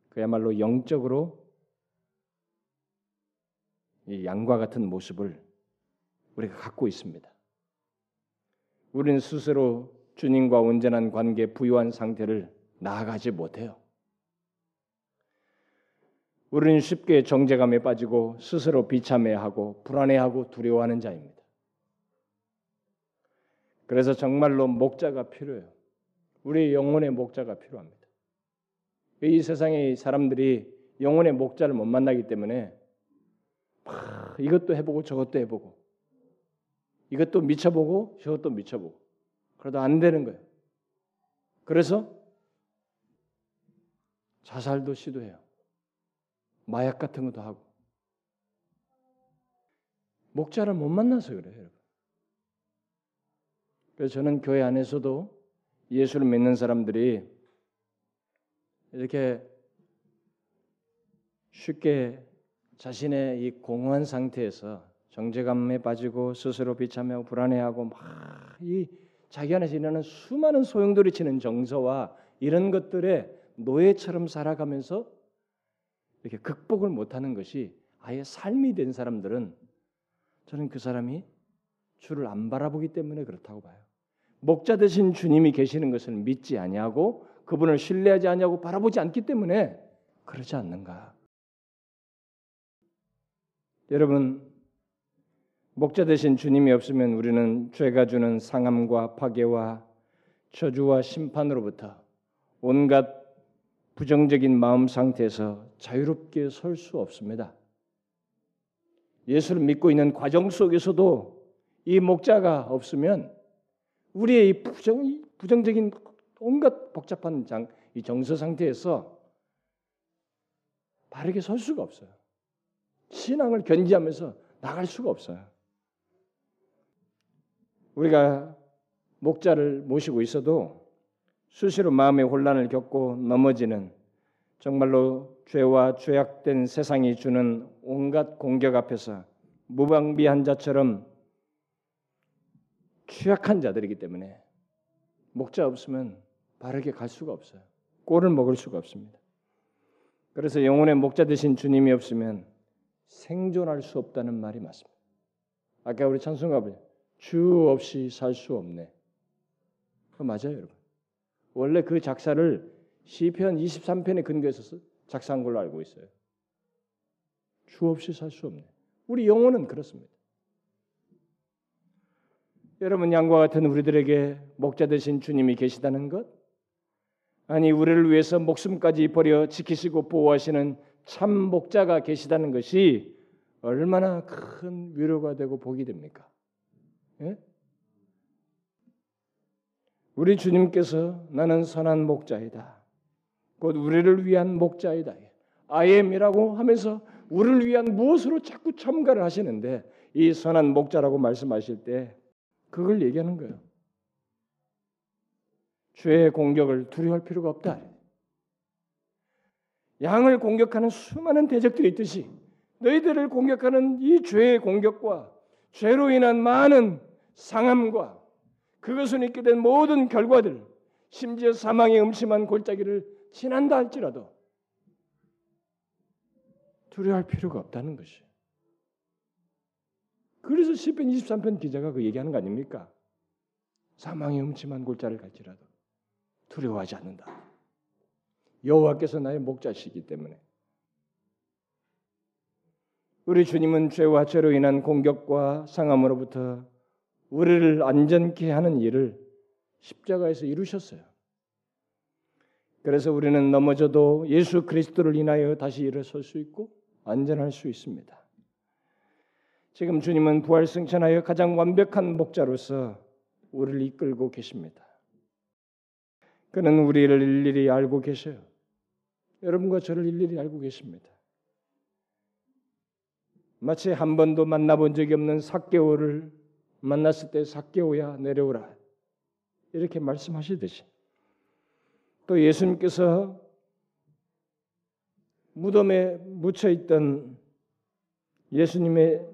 그야말로 영적으로 이 양과 같은 모습을 우리가 갖고 있습니다. 우리는 스스로 주님과 온전한 관계 부유한 상태를 나아가지 못해요. 우리는 쉽게 정제감에 빠지고 스스로 비참해하고 불안해하고 두려워하는 자입니다. 그래서 정말로 목자가 필요해요. 우리 영혼의 목자가 필요합니다. 이 세상의 사람들이 영혼의 목자를 못 만나기 때문에 이것도 해보고 저것도 해보고 이것도 미쳐보고 저것도 미쳐보고 그러다 안 되는 거예요. 그래서 자살도 시도해요. 마약 같은 것도 하고. 목자를 못 만나서 그래요, 여러분. 그래서 저는 교회 안에서도 예수를 믿는 사람들이 이렇게 쉽게 자신의 이 공허한 상태에서 정제감에 빠지고 스스로 비참하고 불안해하고 막 이 자기 안에서 일어나는 수많은 소용돌이치는 정서와 이런 것들에 노예처럼 살아가면서 이렇게 극복을 못하는 것이 아예 삶이 된 사람들은 저는 그 사람이 주를 안 바라보기 때문에 그렇다고 봐요. 목자 되신 주님이 계시는 것을 믿지 아니하고 그분을 신뢰하지 아니하고 바라보지 않기 때문에 그러지 않는가? 여러분 목자 되신 주님이 없으면 우리는 죄가 주는 상함과 파괴와 저주와 심판으로부터 온갖 부정적인 마음 상태에서 자유롭게 설 수 없습니다. 예수를 믿고 있는 과정 속에서도 이 목자가 없으면 우리의 이 부정, 부정적인 온갖 복잡한 장, 이 정서 상태에서 바르게 설 수가 없어요. 신앙을 견지하면서 나갈 수가 없어요. 우리가 목자를 모시고 있어도 수시로 마음의 혼란을 겪고 넘어지는 정말로 죄와 죄악된 세상이 주는 온갖 공격 앞에서 무방비한 자처럼 취약한 자들이기 때문에 목자 없으면 바르게 갈 수가 없어요. 꼴을 먹을 수가 없습니다. 그래서 영혼의 목자 되신 주님이 없으면 생존할 수 없다는 말이 맞습니다. 아까 우리 찬송가 보 주 없이 살 수 없네. 그 맞아요, 여러분. 원래 그 작사를 시편 23편에 근거해서 작사한 걸로 알고 있어요. 주 없이 살 수 없네. 우리 영혼은 그렇습니다. 여러분 양과 같은 우리들에게 목자 되신 주님이 계시다는 것, 아니 우리를 위해서 목숨까지 버려 지키시고 보호하시는 참 목자가 계시다는 것이 얼마나 큰 위로가 되고 복이 됩니까? 예? 우리 주님께서 나는 선한 목자이다. 곧 우리를 위한 목자이다. 아엠이라고 하면서 우리를 위한 무엇으로 자꾸 첨가를 하시는데 이 선한 목자라고 말씀하실 때 그걸 얘기하는 거예요. 죄의 공격을 두려워할 필요가 없다. 양을 공격하는 수많은 대적들이 있듯이 너희들을 공격하는 이 죄의 공격과 죄로 인한 많은 상함과 그것을 있게 된 모든 결과들, 심지어 사망의 음침한 골짜기를 지난다 할지라도 두려워할 필요가 없다는 것이. 그래서 시편 23편 기자가 그 얘기하는 거 아닙니까? 사망의 음침한 골짜를 갈지라도 두려워하지 않는다. 여호와께서 나의 목자시기 때문에 우리 주님은 죄와 죄로 인한 공격과 상함으로부터 우리를 안전케 하는 일을 십자가에서 이루셨어요. 그래서 우리는 넘어져도 예수 그리스도를 인하여 다시 일어설 수 있고 안전할 수 있습니다. 지금 주님은 부활 승천하여 가장 완벽한 목자로서 우리를 이끌고 계십니다. 그는 우리를 일일이 알고 계셔요. 여러분과 저를 일일이 알고 계십니다. 마치 한 번도 만나본 적이 없는 사개오를 만났을 때 사개오야 내려오라. 이렇게 말씀하시듯이. 또 예수님께서 무덤에 묻혀 있던 예수님의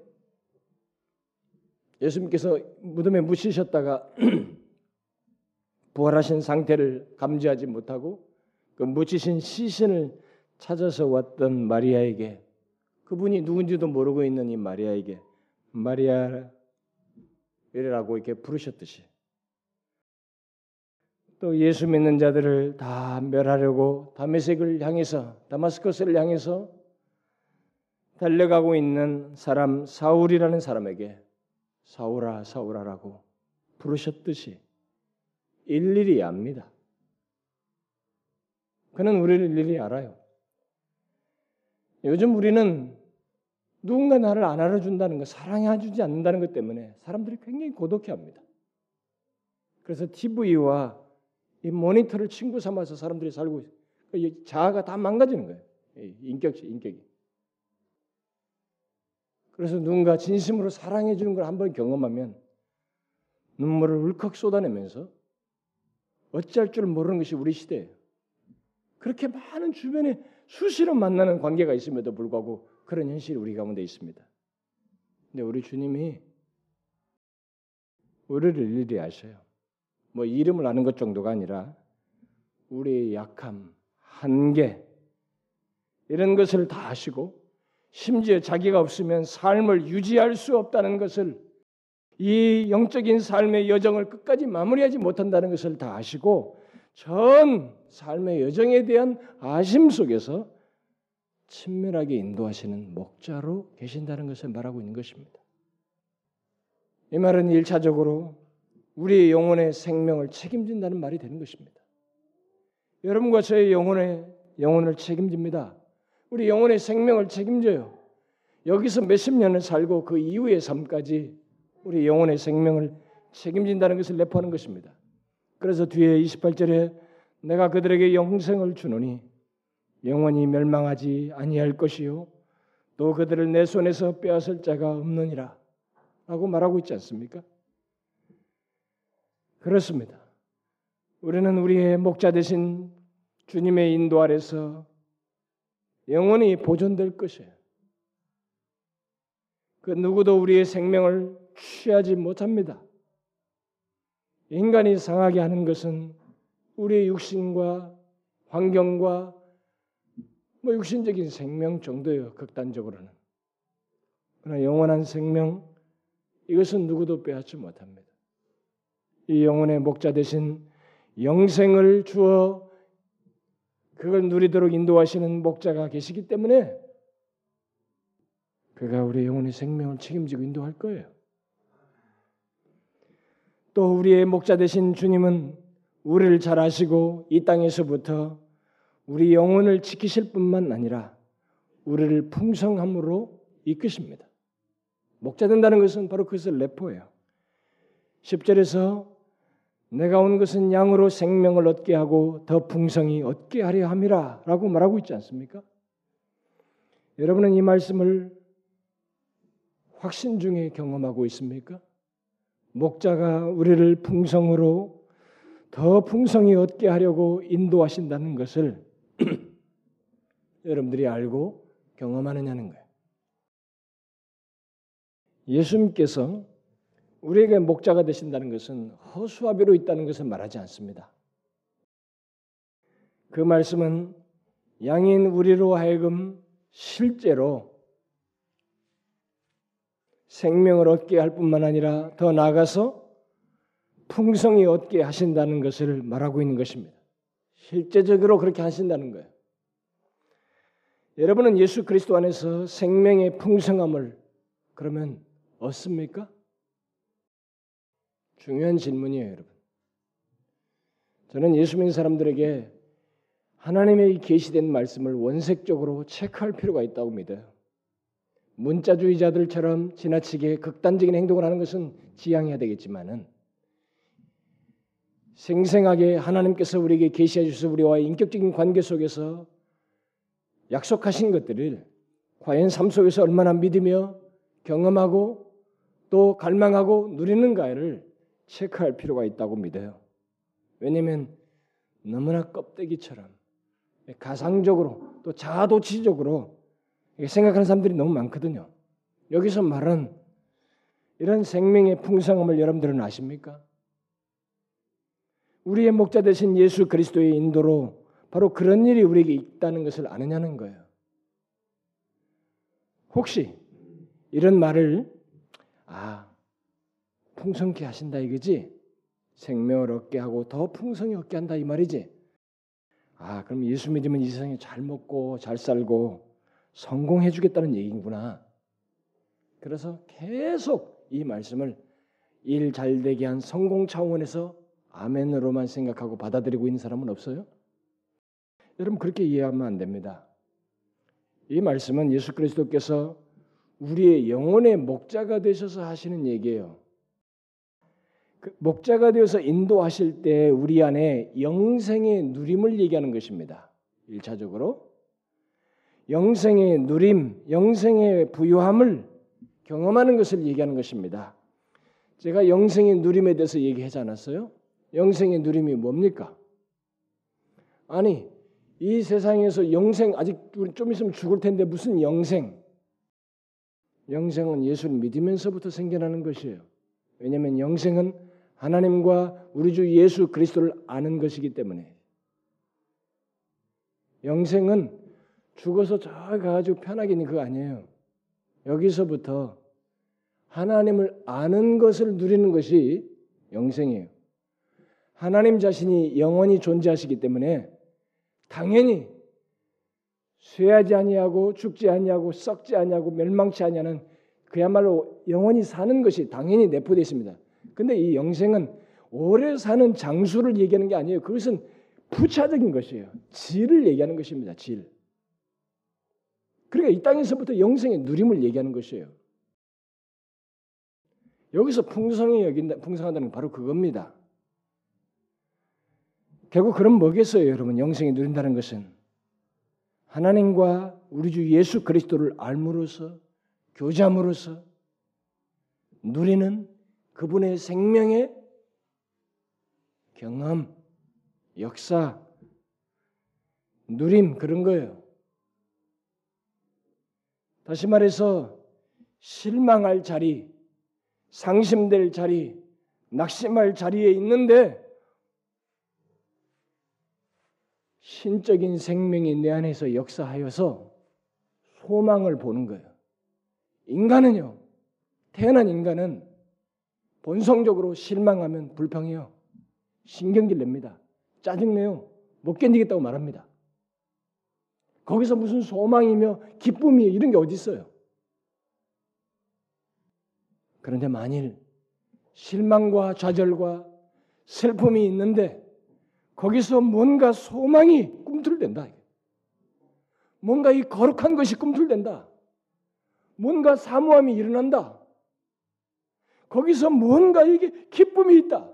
예수님께서 무덤에 묻히셨다가 부활하신 상태를 감지하지 못하고 그 묻히신 시신을 찾아서 왔던 마리아에게 그분이 누군지도 모르고 있는 이 마리아에게 마리아 라고 이렇게 부르셨듯이 또 예수 믿는 자들을 다 멸하려고 다메섹을 향해서 다마스커스를 향해서 달려가고 있는 사람 사울이라는 사람에게 사울아 사울아라고 부르셨듯이 일일이 압니다. 그는 우리를 일일이 알아요. 요즘 우리는 누군가 나를 안 알아준다는 것, 사랑해주지 않는다는 것 때문에 사람들이 굉장히 고독해합니다. 그래서 TV와 이 모니터를 친구 삼아서 사람들이 살고 있어요. 자아가 다 망가지는 거예요. 인격이 인격이. 그래서 누군가 진심으로 사랑해 주는 걸 한번 경험하면 눈물을 울컥 쏟아내면서 어찌할 줄 모르는 것이 우리 시대예요. 그렇게 많은 주변에 수시로 만나는 관계가 있음에도 불구하고 그런 현실이 우리 가운데 있습니다. 근데 우리 주님이 우리를 일일이 아셔요. 뭐 이름을 아는 것 정도가 아니라 우리의 약함, 한계 이런 것을 다 아시고 심지어 자기가 없으면 삶을 유지할 수 없다는 것을 이 영적인 삶의 여정을 끝까지 마무리하지 못한다는 것을 다 아시고 전 삶의 여정에 대한 아심 속에서 친밀하게 인도하시는 목자로 계신다는 것을 말하고 있는 것입니다. 이 말은 일차적으로 우리의 영혼의 생명을 책임진다는 말이 되는 것입니다. 여러분과 저의 영혼의 영혼을 책임집니다. 우리 영혼의 생명을 책임져요. 여기서 몇십 년을 살고 그 이후의 삶까지 우리 영혼의 생명을 책임진다는 것을 내포하는 것입니다. 그래서 뒤에 28절에 내가 그들에게 영생을 주노니 영원히 멸망하지 아니할 것이요 또 그들을 내 손에서 빼앗을 자가 없느니라 라고 말하고 있지 않습니까? 그렇습니다. 우리는 우리의 목자 되신 주님의 인도 아래서 영원히 보존될 것이에요. 그 누구도 우리의 생명을 취하지 못합니다. 인간이 상하게 하는 것은 우리의 육신과 환경과 뭐 육신적인 생명 정도예요. 극단적으로는. 그러나 영원한 생명 이것은 누구도 빼앗지 못합니다. 이 영혼의 목자 대신 영생을 주어 그걸 누리도록 인도하시는 목자가 계시기 때문에 그가 우리 영혼의 생명을 책임지고 인도할 거예요. 또 우리의 목자 되신 주님은 우리를 잘 아시고 이 땅에서부터 우리 영혼을 지키실 뿐만 아니라 우리를 풍성함으로 이끄십니다. 목자 된다는 것은 바로 그것을 내포해요. 10절에서 내가 온 것은 양으로 생명을 얻게 하고 더 풍성히 얻게 하려 함이라 라고 말하고 있지 않습니까? 여러분은 이 말씀을 확신 중에 경험하고 있습니까? 목자가 우리를 풍성으로 더 풍성히 얻게 하려고 인도하신다는 것을 여러분들이 알고 경험하느냐는 거예요. 예수님께서 우리에게 목자가 되신다는 것은 허수아비로 있다는 것을 말하지 않습니다. 그 말씀은 양인 우리로 하여금 실제로 생명을 얻게 할 뿐만 아니라 더 나아가서 풍성히 얻게 하신다는 것을 말하고 있는 것입니다. 실제적으로 그렇게 하신다는 거예요. 여러분은 예수 그리스도 안에서 생명의 풍성함을 그러면 얻습니까? 중요한 질문이에요, 여러분. 저는 예수 믿는 사람들에게 하나님의 계시된 말씀을 원색적으로 체크할 필요가 있다고 믿어요. 문자주의자들처럼 지나치게 극단적인 행동을 하는 것은 지양해야 되겠지만은 생생하게 하나님께서 우리에게 계시해 주셔서 우리와의 인격적인 관계 속에서 약속하신 것들을 과연 삶 속에서 얼마나 믿으며 경험하고 또 갈망하고 누리는가를 체크할 필요가 있다고 믿어요. 왜냐하면 너무나 껍데기처럼 가상적으로 또 자아도취적으로 생각하는 사람들이 너무 많거든요. 여기서 말은 이런 생명의 풍성함을 여러분들은 아십니까? 우리의 목자 되신 예수 그리스도의 인도로 바로 그런 일이 우리에게 있다는 것을 아느냐는 거예요. 혹시 이런 말을 아 풍성케 하신다 이거지 생명을 얻게 하고 더 풍성히 얻게 한다 이 말이지. 아 그럼 예수 믿으면 이 세상에 잘 먹고 잘 살고 성공해 주겠다는 얘기구나. 그래서 계속 이 말씀을 일 잘 되게 한 성공 차원에서 아멘으로만 생각하고 받아들이고 있는 사람은 없어요? 여러분 그렇게 이해하면 안 됩니다. 이 말씀은 예수 그리스도께서 우리의 영혼의 목자가 되셔서 하시는 얘기예요. 그 목자가 되어서 인도하실 때 우리 안에 영생의 누림을 얘기하는 것입니다. 1차적으로 영생의 누림, 영생의 부유함을 경험하는 것을 얘기하는 것입니다. 제가 영생의 누림에 대해서 얘기하지 않았어요? 영생의 누림이 뭡니까? 아니, 이 세상에서 영생 아직 좀 있으면 죽을 텐데 무슨 영생? 영생은 예수를 믿으면서부터 생겨나는 것이에요. 왜냐하면 영생은 하나님과 우리 주 예수 그리스도를 아는 것이기 때문에 영생은 죽어서 저 가가지고 편하게 있는 그거 아니에요. 여기서부터 하나님을 아는 것을 누리는 것이 영생이에요. 하나님 자신이 영원히 존재하시기 때문에 당연히 쇠하지 아니하고 죽지 아니하고 썩지 아니하고 멸망치 아니하는 그야말로 영원히 사는 것이 당연히 내포되어 있습니다. 근데 이 영생은 오래 사는 장수를 얘기하는 게 아니에요. 그것은 부차적인 것이에요. 질을 얘기하는 것입니다. 질. 그러니까 이 땅에서부터 영생의 누림을 얘기하는 것이에요. 여기서 풍성히 여긴다, 풍성하다는 바로 그겁니다. 결국 그럼 뭐겠어요, 여러분? 영생이 누린다는 것은 하나님과 우리 주 예수 그리스도를 알므로써 교제함으로써 누리는 그분의 생명의 경험, 역사, 누림 그런 거예요. 다시 말해서 실망할 자리, 상심될 자리, 낙심할 자리에 있는데 신적인 생명이 내 안에서 역사하여서 소망을 보는 거예요. 인간은요, 태어난 인간은 본성적으로 실망하면 불평해요. 신경질 냅니다. 짜증내요. 못 견디겠다고 말합니다. 거기서 무슨 소망이며 기쁨이 이런 게 어디 있어요? 그런데 만일 실망과 좌절과 슬픔이 있는데 거기서 뭔가 소망이 꿈틀댄다. 뭔가 이 거룩한 것이 꿈틀댄다. 뭔가 사모함이 일어난다. 거기서 뭔가 이게 기쁨이 있다.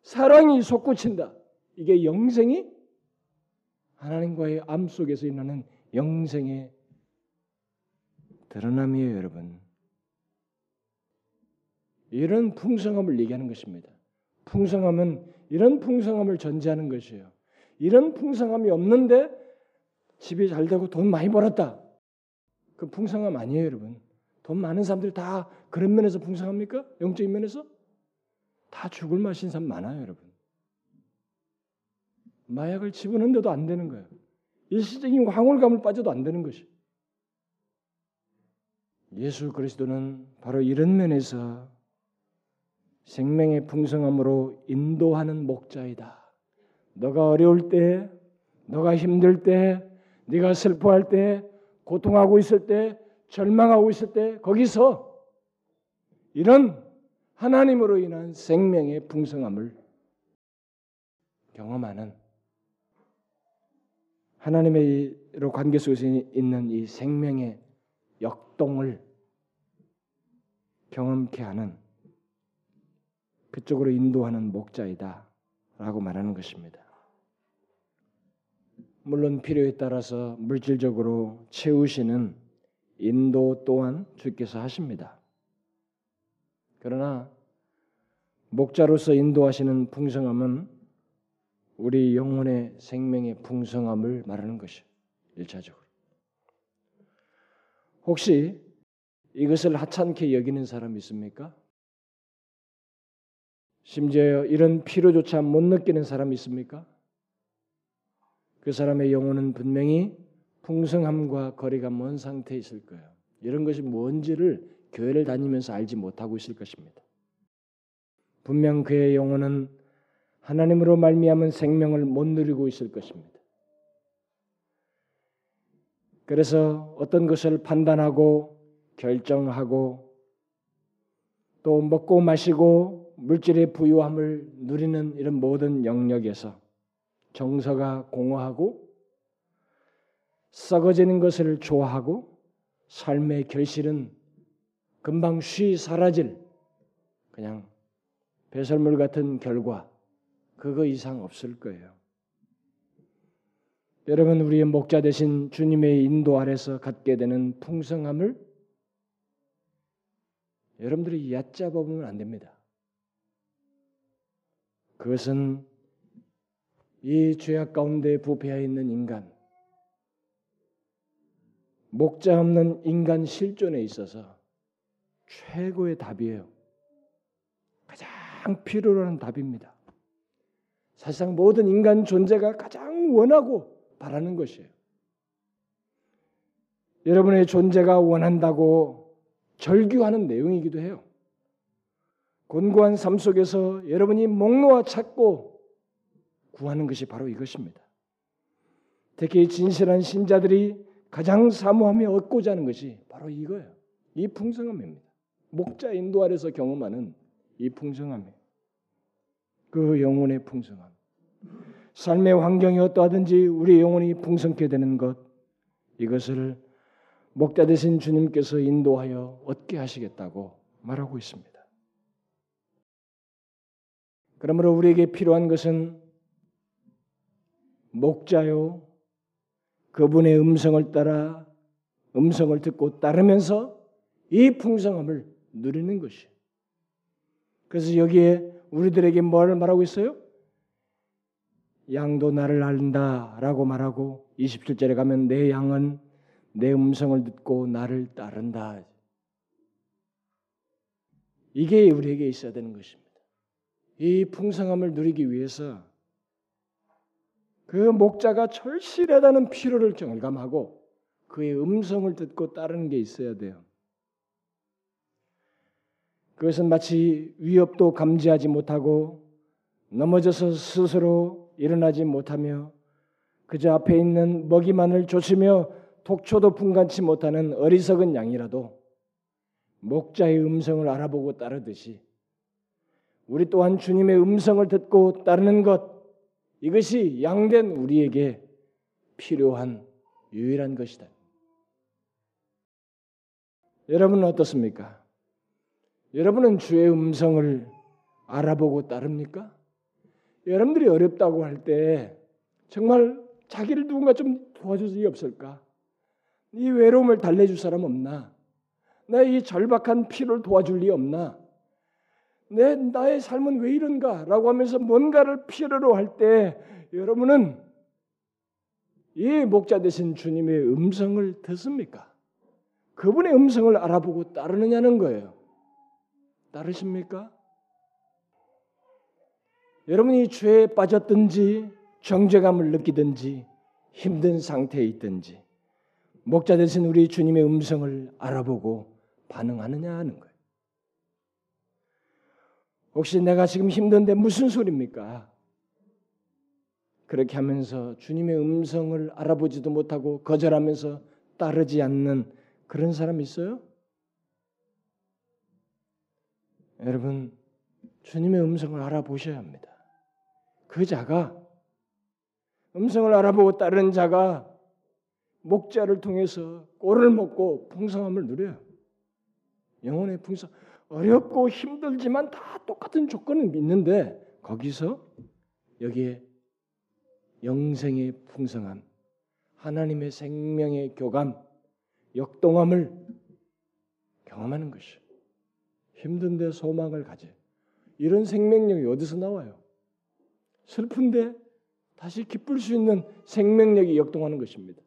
사랑이 솟구친다. 이게 영생이 하나님과의 암 속에서 일어나는 영생의 드러남이에요, 여러분. 이런 풍성함을 얘기하는 것입니다. 풍성함은 이런 풍성함을 전제하는 것이에요. 이런 풍성함이 없는데 집이 잘 되고 돈 많이 벌었다. 그 풍성함 아니에요, 여러분. 돈 많은 사람들이 다 그런 면에서 풍성합니까? 영적인 면에서? 다 죽을 맛인 사람 많아요, 여러분. 마약을 집어넣는데도 안 되는 거예요. 일시적인 황홀감을 빠져도 안 되는 것이. 예수 그리스도는 바로 이런 면에서 생명의 풍성함으로 인도하는 목자이다. 너가 어려울 때, 너가 힘들 때, 네가 슬퍼할 때, 고통하고 있을 때, 절망하고 있을 때 거기서 이런 하나님으로 인한 생명의 풍성함을 경험하는 하나님의로 관계 속에서 있는 이 생명의 역동을 경험케 하는 그쪽으로 인도하는 목자이다 라고 말하는 것입니다. 물론 필요에 따라서 물질적으로 채우시는 인도 또한 주께서 하십니다. 그러나 목자로서 인도하시는 풍성함은 우리 영혼의 생명의 풍성함을 말하는 것이 일차적으로. 혹시 이것을 하찮게 여기는 사람 있습니까? 심지어 이런 피로조차 못 느끼는 사람 있습니까? 그 사람의 영혼은 분명히 풍성함과 거리가 먼 상태에 있을 거예요. 이런 것이 뭔지를 교회를 다니면서 알지 못하고 있을 것입니다. 분명 그의 영혼은 하나님으로 말미암은 생명을 못 누리고 있을 것입니다. 그래서 어떤 것을 판단하고 결정하고 또 먹고 마시고 물질의 부유함을 누리는 이런 모든 영역에서 정서가 공허하고 썩어지는 것을 좋아하고 삶의 결실은 금방 쉬 사라질 그냥 배설물 같은 결과 그거 이상 없을 거예요. 여러분 우리의 목자 되신 주님의 인도 아래서 갖게 되는 풍성함을 여러분들이 얕잡아 보면 안 됩니다. 그것은 이 죄악 가운데 부패하 있는 인간 목자 없는 인간 실존에 있어서 최고의 답이에요. 가장 필요로 하는 답입니다. 사실상 모든 인간 존재가 가장 원하고 바라는 것이에요. 여러분의 존재가 원한다고 절규하는 내용이기도 해요. 곤고한 삶 속에서 여러분이 목놓아 찾고 구하는 것이 바로 이것입니다. 특히 진실한 신자들이 가장 사모하며 얻고자 하는 것이 바로 이거예요. 이 풍성함입니다. 목자 인도 아래서 경험하는 이 풍성함이에요. 그 영혼의 풍성함. 삶의 환경이 어떠하든지 우리 영혼이 풍성케 되는 것 이것을 목자 되신 주님께서 인도하여 얻게 하시겠다고 말하고 있습니다. 그러므로 우리에게 필요한 것은 목자요 그분의 음성을 따라 음성을 듣고 따르면서 이 풍성함을 누리는 것이. 그래서 여기에 우리들에게 뭘 말하고 있어요? 양도 나를 알다라고 말하고 27절에 가면 내 양은 내 음성을 듣고 나를 따른다. 이게 우리에게 있어야 되는 것입니다. 이 풍성함을 누리기 위해서 그 목자가 절실하다는 필요를 경감하고 그의 음성을 듣고 따르는 게 있어야 돼요. 그것은 마치 위협도 감지하지 못하고 넘어져서 스스로 일어나지 못하며 그저 앞에 있는 먹이만을 좇으며 독초도 분간치 못하는 어리석은 양이라도 목자의 음성을 알아보고 따르듯이 우리 또한 주님의 음성을 듣고 따르는 것 이것이 양된 우리에게 필요한 유일한 것이다. 여러분은 어떻습니까? 여러분은 주의 음성을 알아보고 따릅니까? 여러분들이 어렵다고 할 때 정말 자기를 누군가 좀 도와줄 수 없을까? 이 외로움을 달래줄 사람 없나? 내이 절박한 피를 도와줄 리 없나? 내 나의 삶은 왜 이런가라고 하면서 뭔가를 필요로 할 때 여러분은 이 목자 되신 주님의 음성을 듣습니까? 그분의 음성을 알아보고 따르느냐는 거예요. 따르십니까? 여러분이 죄에 빠졌든지 정죄감을 느끼든지 힘든 상태에 있든지 목자 되신 우리 주님의 음성을 알아보고 반응하느냐 하는 거예요. 혹시 내가 지금 힘든데 무슨 소리입니까? 그렇게 하면서 주님의 음성을 알아보지도 못하고 거절하면서 따르지 않는 그런 사람 있어요? 여러분, 주님의 음성을 알아보셔야 합니다. 그 자가 음성을 알아보고 따르는 자가 목자를 통해서 꼴을 먹고 풍성함을 누려요. 영혼의 풍성 어렵고 힘들지만 다 똑같은 조건을 믿는데 거기서 여기에 영생의 풍성함, 하나님의 생명의 교감, 역동함을 경험하는 것이 힘든데 소망을 가져. 이런 생명력이 어디서 나와요? 슬픈데 다시 기쁠 수 있는 생명력이 역동하는 것입니다.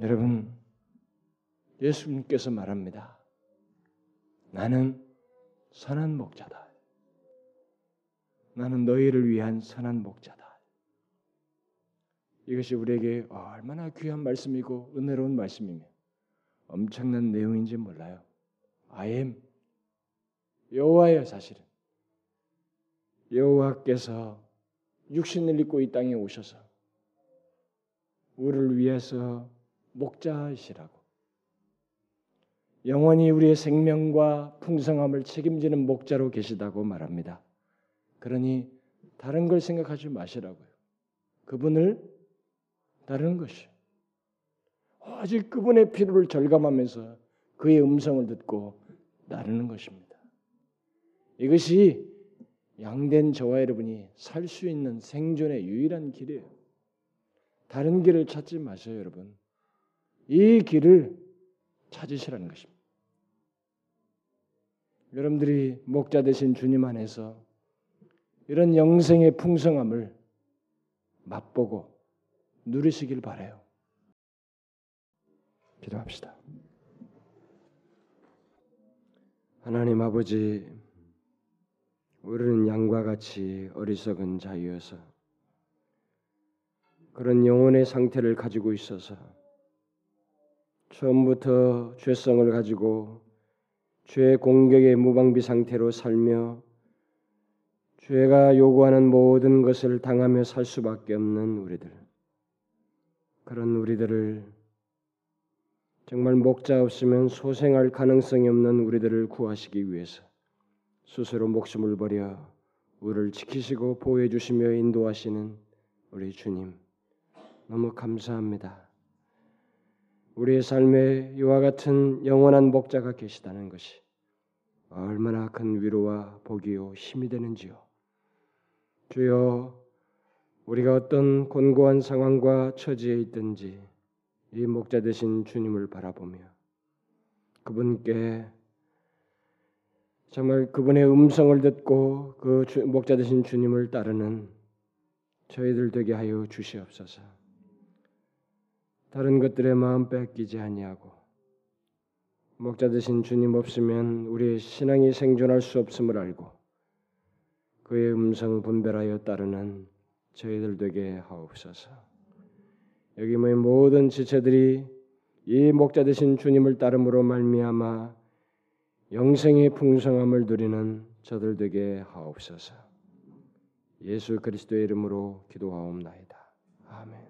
여러분, 예수님께서 말합니다. 나는 선한 목자다. 나는 너희를 위한 선한 목자다. 이것이 우리에게 얼마나 귀한 말씀이고 은혜로운 말씀이며 엄청난 내용인지 몰라요. I am 여호와예요, 사실은. 여호와께서 육신을 입고 이 땅에 오셔서 우리를 위해서 목자이시라고 영원히 우리의 생명과 풍성함을 책임지는 목자로 계시다고 말합니다. 그러니 다른 걸 생각하지 마시라고요. 그분을 다른 것이 오직 그분의 필요를 절감하면서 그의 음성을 듣고 따르는 것입니다. 이것이 양된 저와 여러분이 살 수 있는 생존의 유일한 길이에요. 다른 길을 찾지 마세요, 여러분. 이 길을 찾으시라는 것입니다. 여러분들이 목자 되신 주님 안에서 이런 영생의 풍성함을 맛보고 누리시길 바래요. 기도합시다. 하나님 아버지 우리는 양과 같이 어리석은 자유여서 그런 영혼의 상태를 가지고 있어서 처음부터 죄성을 가지고 죄의 공격의 무방비 상태로 살며 죄가 요구하는 모든 것을 당하며 살 수밖에 없는 우리들. 그런 우리들을 정말 목자 없으면 소생할 가능성이 없는 우리들을 구하시기 위해서 스스로 목숨을 버려 우리를 지키시고 보호해 주시며 인도하시는 우리 주님 너무 감사합니다. 우리의 삶에 이와 같은 영원한 목자가 계시다는 것이 얼마나 큰 위로와 복이요 힘이 되는지요. 주여 우리가 어떤 곤고한 상황과 처지에 있든지 이 목자 되신 주님을 바라보며 그분께 정말 그분의 음성을 듣고 그 목자 되신 주님을 따르는 저희들 되게 하여 주시옵소서. 다른 것들의 마음 뺏기지 아니하고 목자 되신 주님 없으면 우리의 신앙이 생존할 수 없음을 알고 그의 음성 분별하여 따르는 저희들 되게 하옵소서. 여기 모인 모든 지체들이 이 목자 되신 주님을 따름으로 말미암아 영생의 풍성함을 누리는 저들 되게 하옵소서. 예수 그리스도의 이름으로 기도하옵나이다. 아멘.